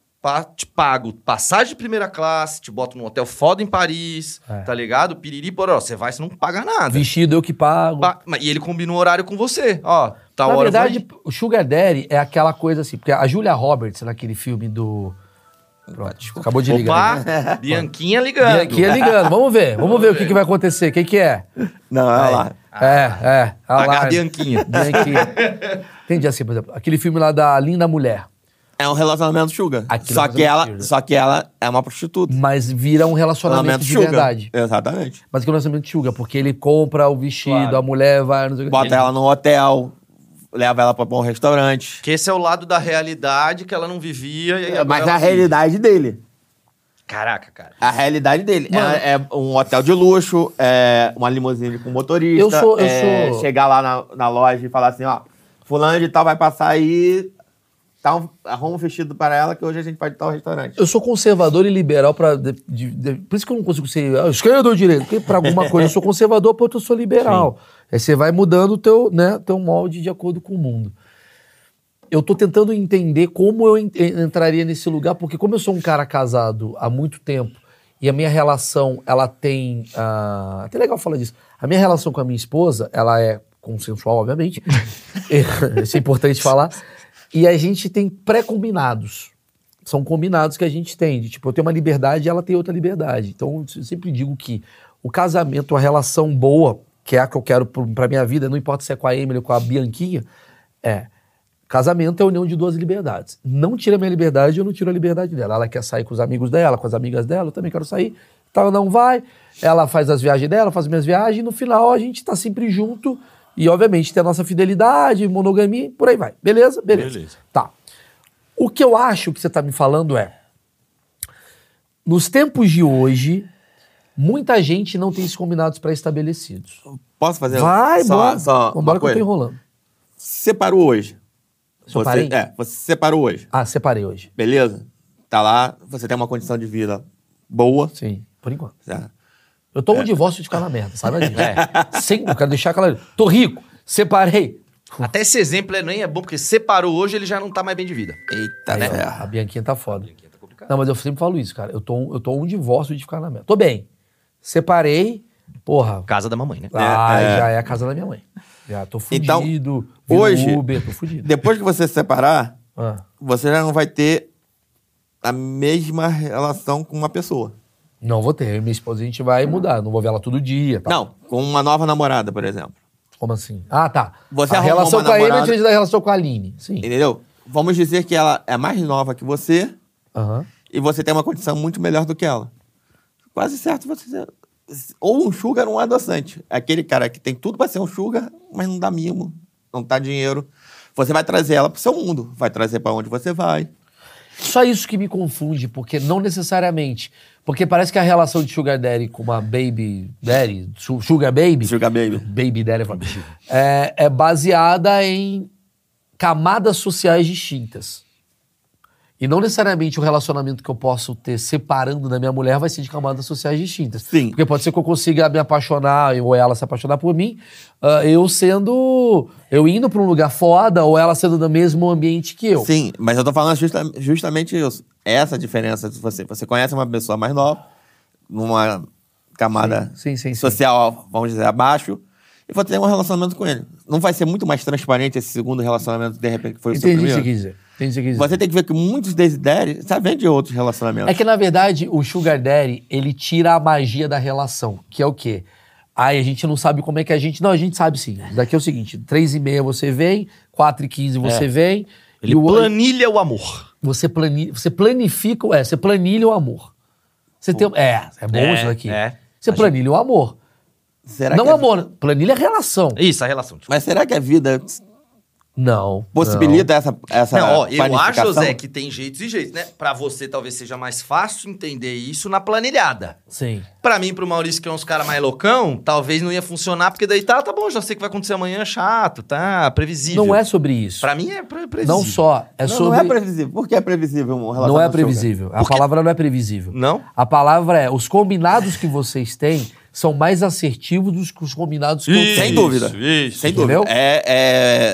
te pago passagem de primeira classe, te boto num hotel foda em Paris, É. tá ligado? Piriri, poró. Você vai, você não paga nada. Vestido eu que pago. Pa- E ele combina o horário com você. Ó, tal Na hora verdade, o Sugar Daddy é aquela coisa assim, porque a Julia Roberts, naquele filme do... Pronto, acabou de ligar. Opa, Bianquinha ligando. E é ligando, vamos ver, vamos ver o que, que vai acontecer, o que, é? Não, olha lá. É, é. a Pagar lá- Bianquinha. Bianquinha. Entendi assim, por exemplo, aquele filme lá da Linda Mulher. É um relacionamento sugar. Aquilo Só é um que, ela, relacionamento só que ela é uma prostituta. Mas vira um relacionamento de sugar. verdade. Exatamente. Mas que é um relacionamento de sugar, porque ele compra o vestido, Claro. a mulher vai, não sei o que. Bota ela no hotel, leva ela pra bom restaurante. Que esse é o lado da realidade que ela não vivia. E agora Mas a vive. realidade dele. Caraca, cara. A realidade dele. É, é um hotel de luxo, é uma limusine com motorista. Eu sou- eu é sou- Chegar lá na, na loja e falar assim, ó, fulano de tal vai passar aí, tá um, arruma um vestido para ela que hoje a gente vai de tal restaurante. Eu sou conservador e liberal de- por isso que eu não consigo ser ah, esquerda ou direita. Porque pra alguma coisa eu sou conservador, pra outra eu sou liberal. Aí você vai mudando o teu, né, teu molde de acordo com o mundo. Eu tô tentando entender como eu en- en- entraria nesse lugar, porque como eu sou um cara casado há muito tempo e a minha relação, ela tem. ah, até legal falar disso. A minha relação com a minha esposa, ela é consensual, obviamente. Isso é importante falar. E a gente tem pré-combinados. São combinados que a gente tem. De, tipo, eu tenho uma liberdade e ela tem outra liberdade. Então, eu sempre digo que o casamento, a relação boa, que é a que eu quero pra minha vida, não importa se é com a Emily ou com a Bianquinha, é. Casamento é a união de duas liberdades. Não tira a minha liberdade, eu não tiro a liberdade dela. Ela quer sair com os amigos dela, com as amigas dela, eu também quero sair. Então ela não vai, ela faz as viagens dela, faz as minhas viagens, e no final a gente tá sempre junto. E, obviamente, tem a nossa fidelidade, monogamia, por aí vai. Beleza? Beleza. Beleza. Tá. O que eu acho que você tá me falando é. Nos tempos de hoje, Muita gente não tem esses combinados pré-estabelecidos. Posso fazer Vai, só, bora. só Vambora que eu tô enrolando. Separou hoje. Separei? Você, é, você separou hoje. Ah, separei hoje. Beleza? Tá lá, você tem uma condição de vida boa. Sim, por enquanto. certo? Eu tomo um divórcio de ficar na merda, sabe? É. Sem, eu quero deixar claro. Tô rico, separei. Até esse exemplo é- nem é bom, porque separou hoje, ele já não tá mais bem de vida. Eita, Aí, ó, né? a Bianquinha tá foda. Tá complicado. Não, mas eu sempre falo isso, cara. Eu tô, eu tô um divórcio de ficar na merda. Tô bem. Separei, porra. Casa da mamãe, né? Ah, é. já é a casa da minha mãe. Já tô Então, fudido. vindo hoje- Uber, tô fudido. Depois que você se separar, Ah, você já não vai ter a mesma relação com uma pessoa. Não vou ter. Minha esposa a gente vai mudar. Não vou ver ela todo dia. Tá? Não, com uma nova namorada, por exemplo. Como assim? Ah, tá. Você a relação com a Amy é diferente da relação com a Aline. Sim. Entendeu? Vamos dizer que ela é mais nova que você Aham. e você tem uma condição muito melhor do que ela. Quase certo você ou um sugar ou um adoçante. Aquele cara que tem tudo pra ser um sugar, mas não dá mimo, não dá dinheiro. Você vai trazer ela pro seu mundo, vai trazer pra onde você vai. Só isso que me confunde, porque não necessariamente. Porque parece que a relação de Sugar Daddy com uma Baby Daddy, su- Sugar Baby. Sugar baby. Baby Daddy é é, é baseada em camadas sociais distintas. E não necessariamente o relacionamento que eu posso ter separando da minha mulher vai ser de camadas sociais distintas. Sim. Porque pode ser que eu consiga me apaixonar, ou ela se apaixonar por mim, ah, eu sendo. Eu indo pra um lugar foda, ou ela sendo do mesmo ambiente que eu. Sim, mas eu tô falando justa- justamente isso. Essa diferença de você. Você conhece uma pessoa mais nova, numa camada Sim, sim, sim, social, vamos dizer, abaixo, e você tem um relacionamento com ele. Não vai ser muito mais transparente esse segundo relacionamento, de repente, que foi o seu Entendi o você primeiro? Entendi o que você quis dizer. Você tem que ver que muitos desidérios já vêm de outros relacionamentos. É que, na verdade, o Sugar Daddy, ele tira a magia da relação, que é o quê? Aí a gente não sabe como é que a gente... Não, a gente sabe sim. Daqui é o seguinte, três e meia você vem, quatro e quinze você vem... Ele e o, planilha o amor. você, plani, você planifica... É, você planilha o amor. Você tem... É, é bom É, isso aqui. é. Você planilha o amor. Será não que a- amor, planilha a relação. Isso, a relação. tipo. Mas será que a vida Não. possibilita essa, essa Não, ó, eu acho? José, que tem jeitos e jeitos, né? Pra você talvez seja mais fácil entender isso na planilhada. não. Sim. Pra mim, pro Maurício, que é uns caras mais loucão, talvez não ia funcionar, porque daí tá, tá bom, já sei o que vai acontecer amanhã, chato, tá previsível. Não é sobre isso. Pra mim é pre- previsível. Não só. É não, sobre... não é previsível. Por que é previsível um relacionamento? Não é previsível. A palavra não é previsível. Não? A palavra é: os combinados que vocês têm são mais assertivos do que os combinados que eu Isso, tenho. Sem dúvida. isso. Sem dúvida. É,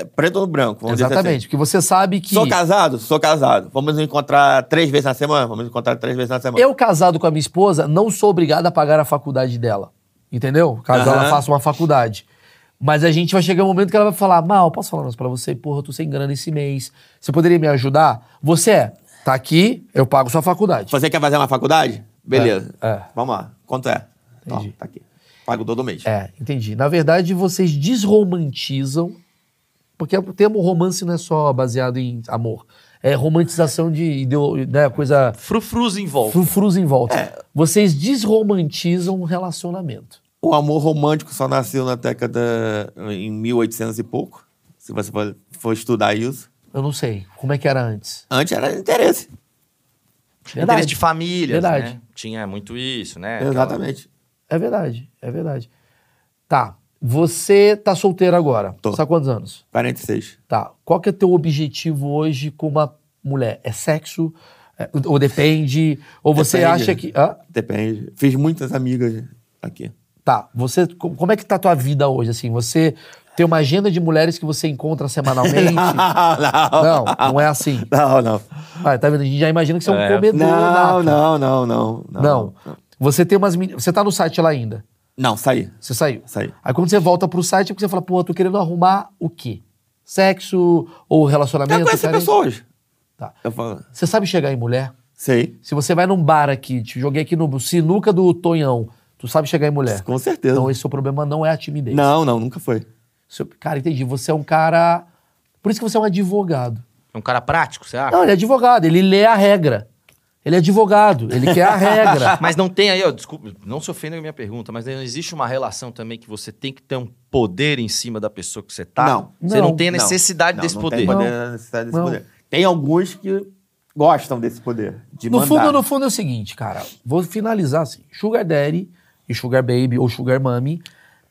é preto no branco, vamos dizer Exatamente. assim. Porque você sabe que. Sou casado? Sou casado. Vamos nos encontrar três vezes na semana? Vamos nos encontrar três vezes na semana. Eu, casado com a minha esposa, não sou obrigado a pagar a faculdade dela. Entendeu? Caso Aham. ela faça uma faculdade. Mas a gente vai chegar um momento que ela vai falar: Mal, posso falar mais pra você? Porra, eu tô sem grana esse mês. Você poderia me ajudar? Você é. Tá aqui, eu pago sua faculdade. Você quer fazer uma faculdade? Beleza. É, é. Vamos lá. Quanto é? Ó, Entendi. tá aqui. Pago todo mês. É, entendi. Na verdade, vocês desromantizam, porque o termo romance não é só baseado em amor. É romantização de ideo, né, coisa Frufrus em volta. frufrus em volta. Vocês desromantizam um relacionamento. O amor romântico só nasceu na década em 1800 e pouco. Se você for, for estudar isso. Eu não sei. Como é que era antes? Antes era interesse. Interesse de Verdade. né? Tinha muito isso, né? Exatamente. É verdade, é verdade. Tá. Você tá solteiro agora. Tô. Você tá quantos anos? 46. Tá. Qual que é teu objetivo hoje com uma mulher? É sexo? É- ou depende? Ou você Depende. acha que. Hã? Depende. Fiz muitas amigas aqui. Tá, você, co- como é que tá a tua vida hoje, assim? Você tem uma agenda de mulheres que você encontra semanalmente? não, não, não é assim. Não, não. Ah, tá vendo? A gente já imagina que você é um É. comedor. Não, nato. não, não, não. Não. Você tem umas Você tá no site lá ainda? Não, saí. Você saiu? Saí. Aí quando você volta pro site, é porque você fala, pô, eu tô querendo arrumar o quê? Sexo ou relacionamento? Eu conheço pessoas. Tá. Eu falo, Você sabe chegar em mulher? sei, Se você vai num bar aqui, te joguei aqui no sinuca do Tonhão, tu sabe chegar em mulher? com certeza. Então esse seu problema não é a timidez. Não, não, nunca foi. Seu- Cara, entendi. Você é um cara. Por isso que você é um advogado. É um cara prático, você acha? Não, ele é advogado, ele lê a regra. Ele é advogado, ele quer a regra. Mas não tem aí, ó, desculpa, não se ofenda com a minha pergunta, mas não existe uma relação também que você tem que ter um poder em cima da pessoa que você tá? Não. Você não, Não. tem a necessidade não, desse não poder. Tem poder, Não. necessidade desse Não. poder. Tem alguns que gostam desse poder. De No mandar. fundo, no fundo é o seguinte, cara. Vou finalizar assim. Sugar Daddy e sugar baby ou sugar mommy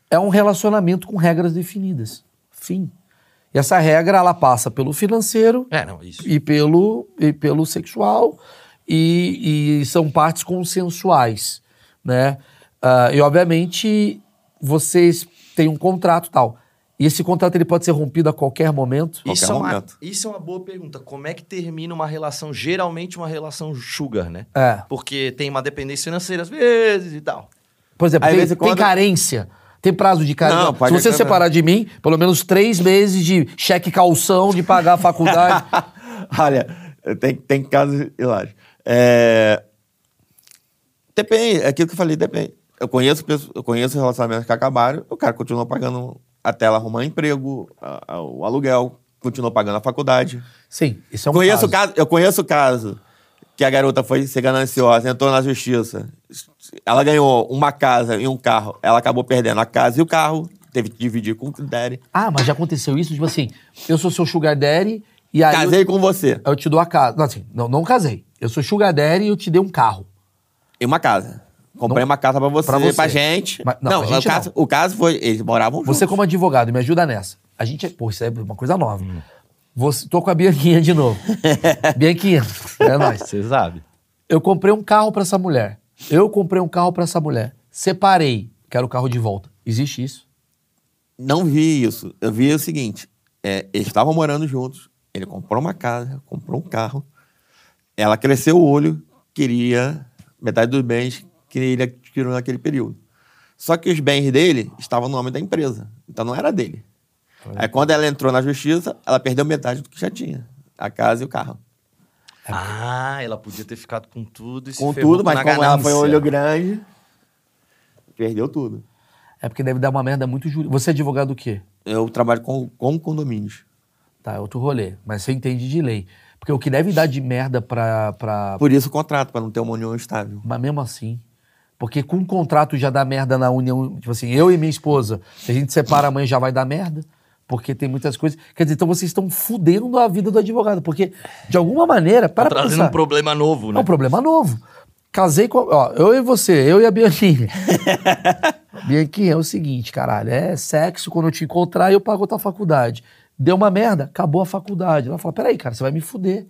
é um relacionamento com regras definidas. Fim. E essa regra, ela passa pelo financeiro É, não, isso. e pelo, e pelo sexual e, e são partes consensuais, né? Ah, e, obviamente, vocês têm um contrato e tal. E esse contrato ele pode ser rompido a qualquer momento. Isso Qualquer é, uma, momento. isso é uma boa pergunta. Como é que termina uma relação, geralmente uma relação sugar, né? É. Porque tem uma dependência financeira às vezes e tal. Por exemplo, Aí, tem, tem quando- carência. Tem prazo de carência. Não, pode Se você separar de mim, pelo menos três meses de cheque calção de pagar a faculdade. Olha, tem, tem casos hilários. É... Depende, é aquilo que eu falei, depende. Eu conheço, eu conheço relacionamentos que acabaram, o cara continua pagando até ela arrumar emprego, a- a- o aluguel, continua pagando a faculdade. Sim, isso é um conheço caso. caso, eu conheço o caso que a garota foi ser gananciosa, entrou na justiça. Ela ganhou uma casa e um carro. Ela acabou perdendo a casa e o carro, teve que dividir com o daddy. Ah, mas já aconteceu isso? Tipo assim, eu sou seu sugar daddy e aí Casei eu, com você. eu te dou a casa. Não, assim, não, não casei. Eu sou sugar daddy e eu te dei um carro. E uma casa. Comprei Não- uma casa pra você, pra pra, você. gente. Mas- não, não, pra gente o, caso, não. o caso foi, eles moravam juntos. Você, como advogado, me ajuda nessa. A gente. é- Pô, isso é uma coisa nova. Hum. Você, tô com a Bianquinha de novo. Bianquinha, é nóis. Você sabe. Eu comprei um carro pra essa mulher. Eu comprei um carro pra essa mulher. Separei. Quero o carro de volta. Existe isso? Não vi isso. Eu vi o seguinte: é, eles estavam morando juntos. Ele comprou uma casa, comprou um carro. Ela cresceu o olho, queria metade dos bens que ele adquiriu naquele período. Só que os bens dele estavam no nome da empresa. Então não era dele. Aí quando ela entrou na justiça, ela perdeu metade do que já tinha. A casa e o carro. Ah, ela podia ter ficado com tudo e se Com tudo, mas na como ela foi olho grande, perdeu tudo. É porque deve dar uma merda muito jurídica. Você é advogado do quê? Eu trabalho com, com condomínios. Tá, é outro rolê. Mas você entende de lei. Porque o que deve dar de merda pra. pra... Por isso o contrato, para não ter uma união estável. Mas mesmo assim. Porque com um contrato já dá merda na união. Tipo assim, eu e minha esposa, se a gente separa amanhã já vai dar merda. Porque tem muitas coisas. Quer dizer, então vocês estão fudendo a vida do advogado. Porque, de alguma maneira, para pra Trazendo pensar. um problema novo, É né? um problema novo. Casei com. Ó, eu e você, eu e a Bianquinha. Bianquinha, é o seguinte, caralho. É sexo quando eu te encontrar e eu pago a tua faculdade. Deu uma merda, acabou a faculdade. Ela fala: peraí, cara, você vai me fuder.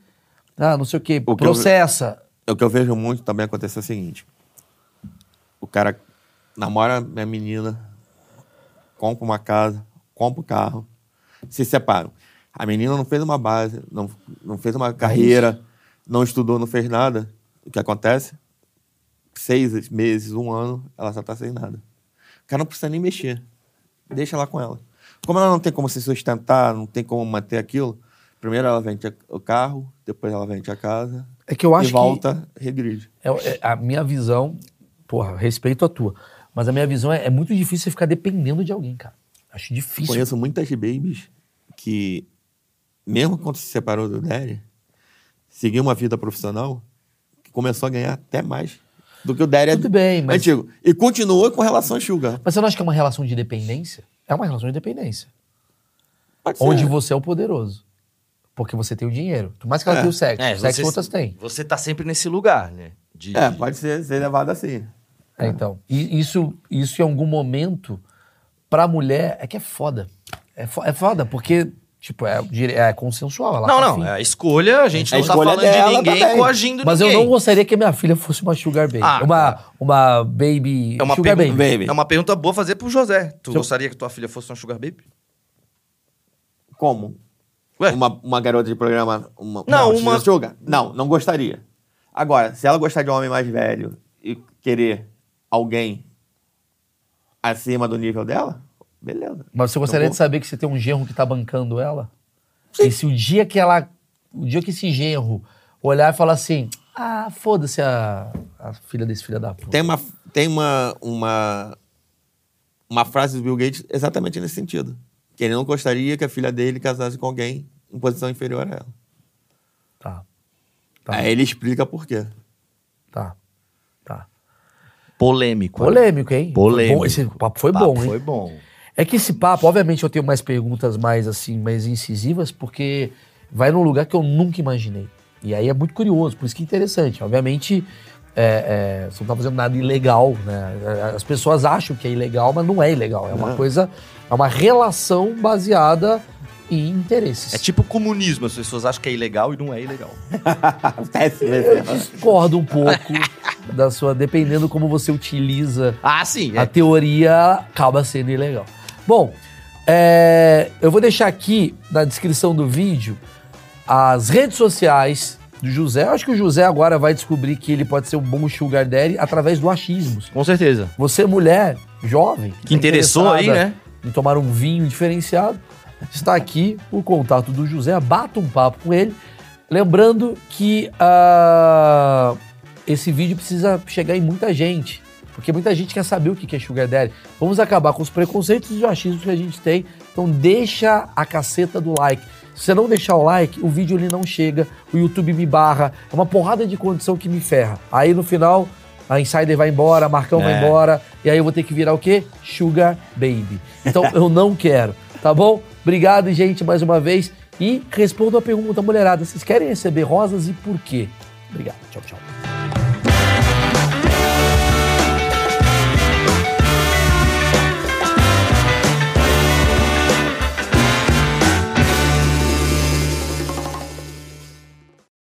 Ah, não sei o quê. O que eu- processa. O que eu vejo muito também acontecer é o seguinte: o cara namora minha menina, compra uma casa, compra um carro, se separam. A menina não fez uma base, não, não fez uma carreira, não estudou, não fez nada. O que acontece? Seis meses, um ano, ela já tá sem nada. O cara não precisa nem mexer. Deixa lá com ela. Como ela não tem como se sustentar, não tem como manter aquilo, primeiro ela vende o carro, depois ela vende a casa, É que eu acho e volta, regride. que. é- é- a minha visão. Porra, respeito a tua. Mas a minha visão é, é muito difícil você ficar dependendo de alguém, cara. Acho difícil. Conheço muitas babies que, mesmo quando se separou do Daddy, seguiu uma vida profissional que começou a ganhar até mais do que o Daddy Tudo bem, mas- antigo. E continuou com relação sugar. Mas você não acha que é uma relação de dependência? É uma relação de dependência. Pode ser. Onde você é o poderoso. Porque você tem o dinheiro. Por mais que ela É. tenha o sexo. É, sexo você- outras têm. Você tá sempre nesse lugar, né? De, É, pode ser, ser levado assim. É, então. E isso, isso em algum momento, pra mulher, é que é foda. É, fo- é foda, porque, tipo, é, é consensual. Ela Não, tá não. afim. É a escolha, a gente A não tá falando de ninguém também. coagindo Mas eu ninguém. não gostaria que a minha filha fosse uma sugar baby. Ah, uma, tá. uma baby. É uma, sugar pergunta, baby. baby. é uma pergunta boa fazer pro José. Tu Se eu- gostaria que tua filha fosse uma sugar baby? Como? Ué? Uma, uma garota de programa. Uma, Não, uma uma- sugar? Não, não gostaria. Agora, se ela gostar de um homem mais velho e querer alguém acima do nível dela, beleza. Mas você gostaria de saber que você tem um genro que tá bancando ela? E se o dia que ela. O dia que esse genro olhar e falar assim: ah, foda-se a, a filha desse filho da puta. Tem uma, tem uma, uma, uma frase do Bill Gates exatamente nesse sentido. Que ele não gostaria que a filha dele casasse com alguém em posição inferior a ela. Tá. Tá. Aí ele explica por quê. Tá. Tá. Polêmico. Polêmico, hein? Polêmico. Esse papo foi Papo bom, hein? Foi bom. É que esse papo, obviamente, eu tenho mais perguntas mais assim, mais incisivas, porque vai num lugar que eu nunca imaginei. E aí é muito curioso, por isso que é interessante. Obviamente, é, é, você não tá fazendo nada ilegal, né? As pessoas acham que é ilegal, mas não é ilegal. É uma Não. coisa, é uma relação baseada em interesses. É tipo comunismo, as pessoas acham que é ilegal e não é ilegal. Péssimo Eu discordo um pouco da sua, dependendo como você utiliza Ah, sim. a teoria, acaba sendo ilegal. Bom, é, eu vou deixar aqui na descrição do vídeo as redes sociais do José. Eu acho que o José agora vai descobrir que ele pode ser um bom sugar daddy através do achismos. Com certeza. Você, mulher jovem, Que interessou aí, né? Em tomar um vinho diferenciado, está aqui o contato do José. Bata um papo com ele. Lembrando que ah, esse vídeo precisa chegar em muita gente. Porque muita gente quer saber o que é Sugar Daddy. Vamos acabar com os preconceitos e os achismos que a gente tem. Então deixa a caceta do like. Se você não deixar o like, o vídeo ele não chega, o YouTube me barra. É uma porrada de condição que me ferra. Aí no final, a Insider vai embora, a Marcão vai É. embora, e aí eu vou ter que virar o quê? Sugar Baby. Então eu não quero, tá bom? Obrigado, gente, mais uma vez. E respondo a pergunta, mulherada. Vocês querem receber rosas e por quê? Obrigado. Tchau, tchau.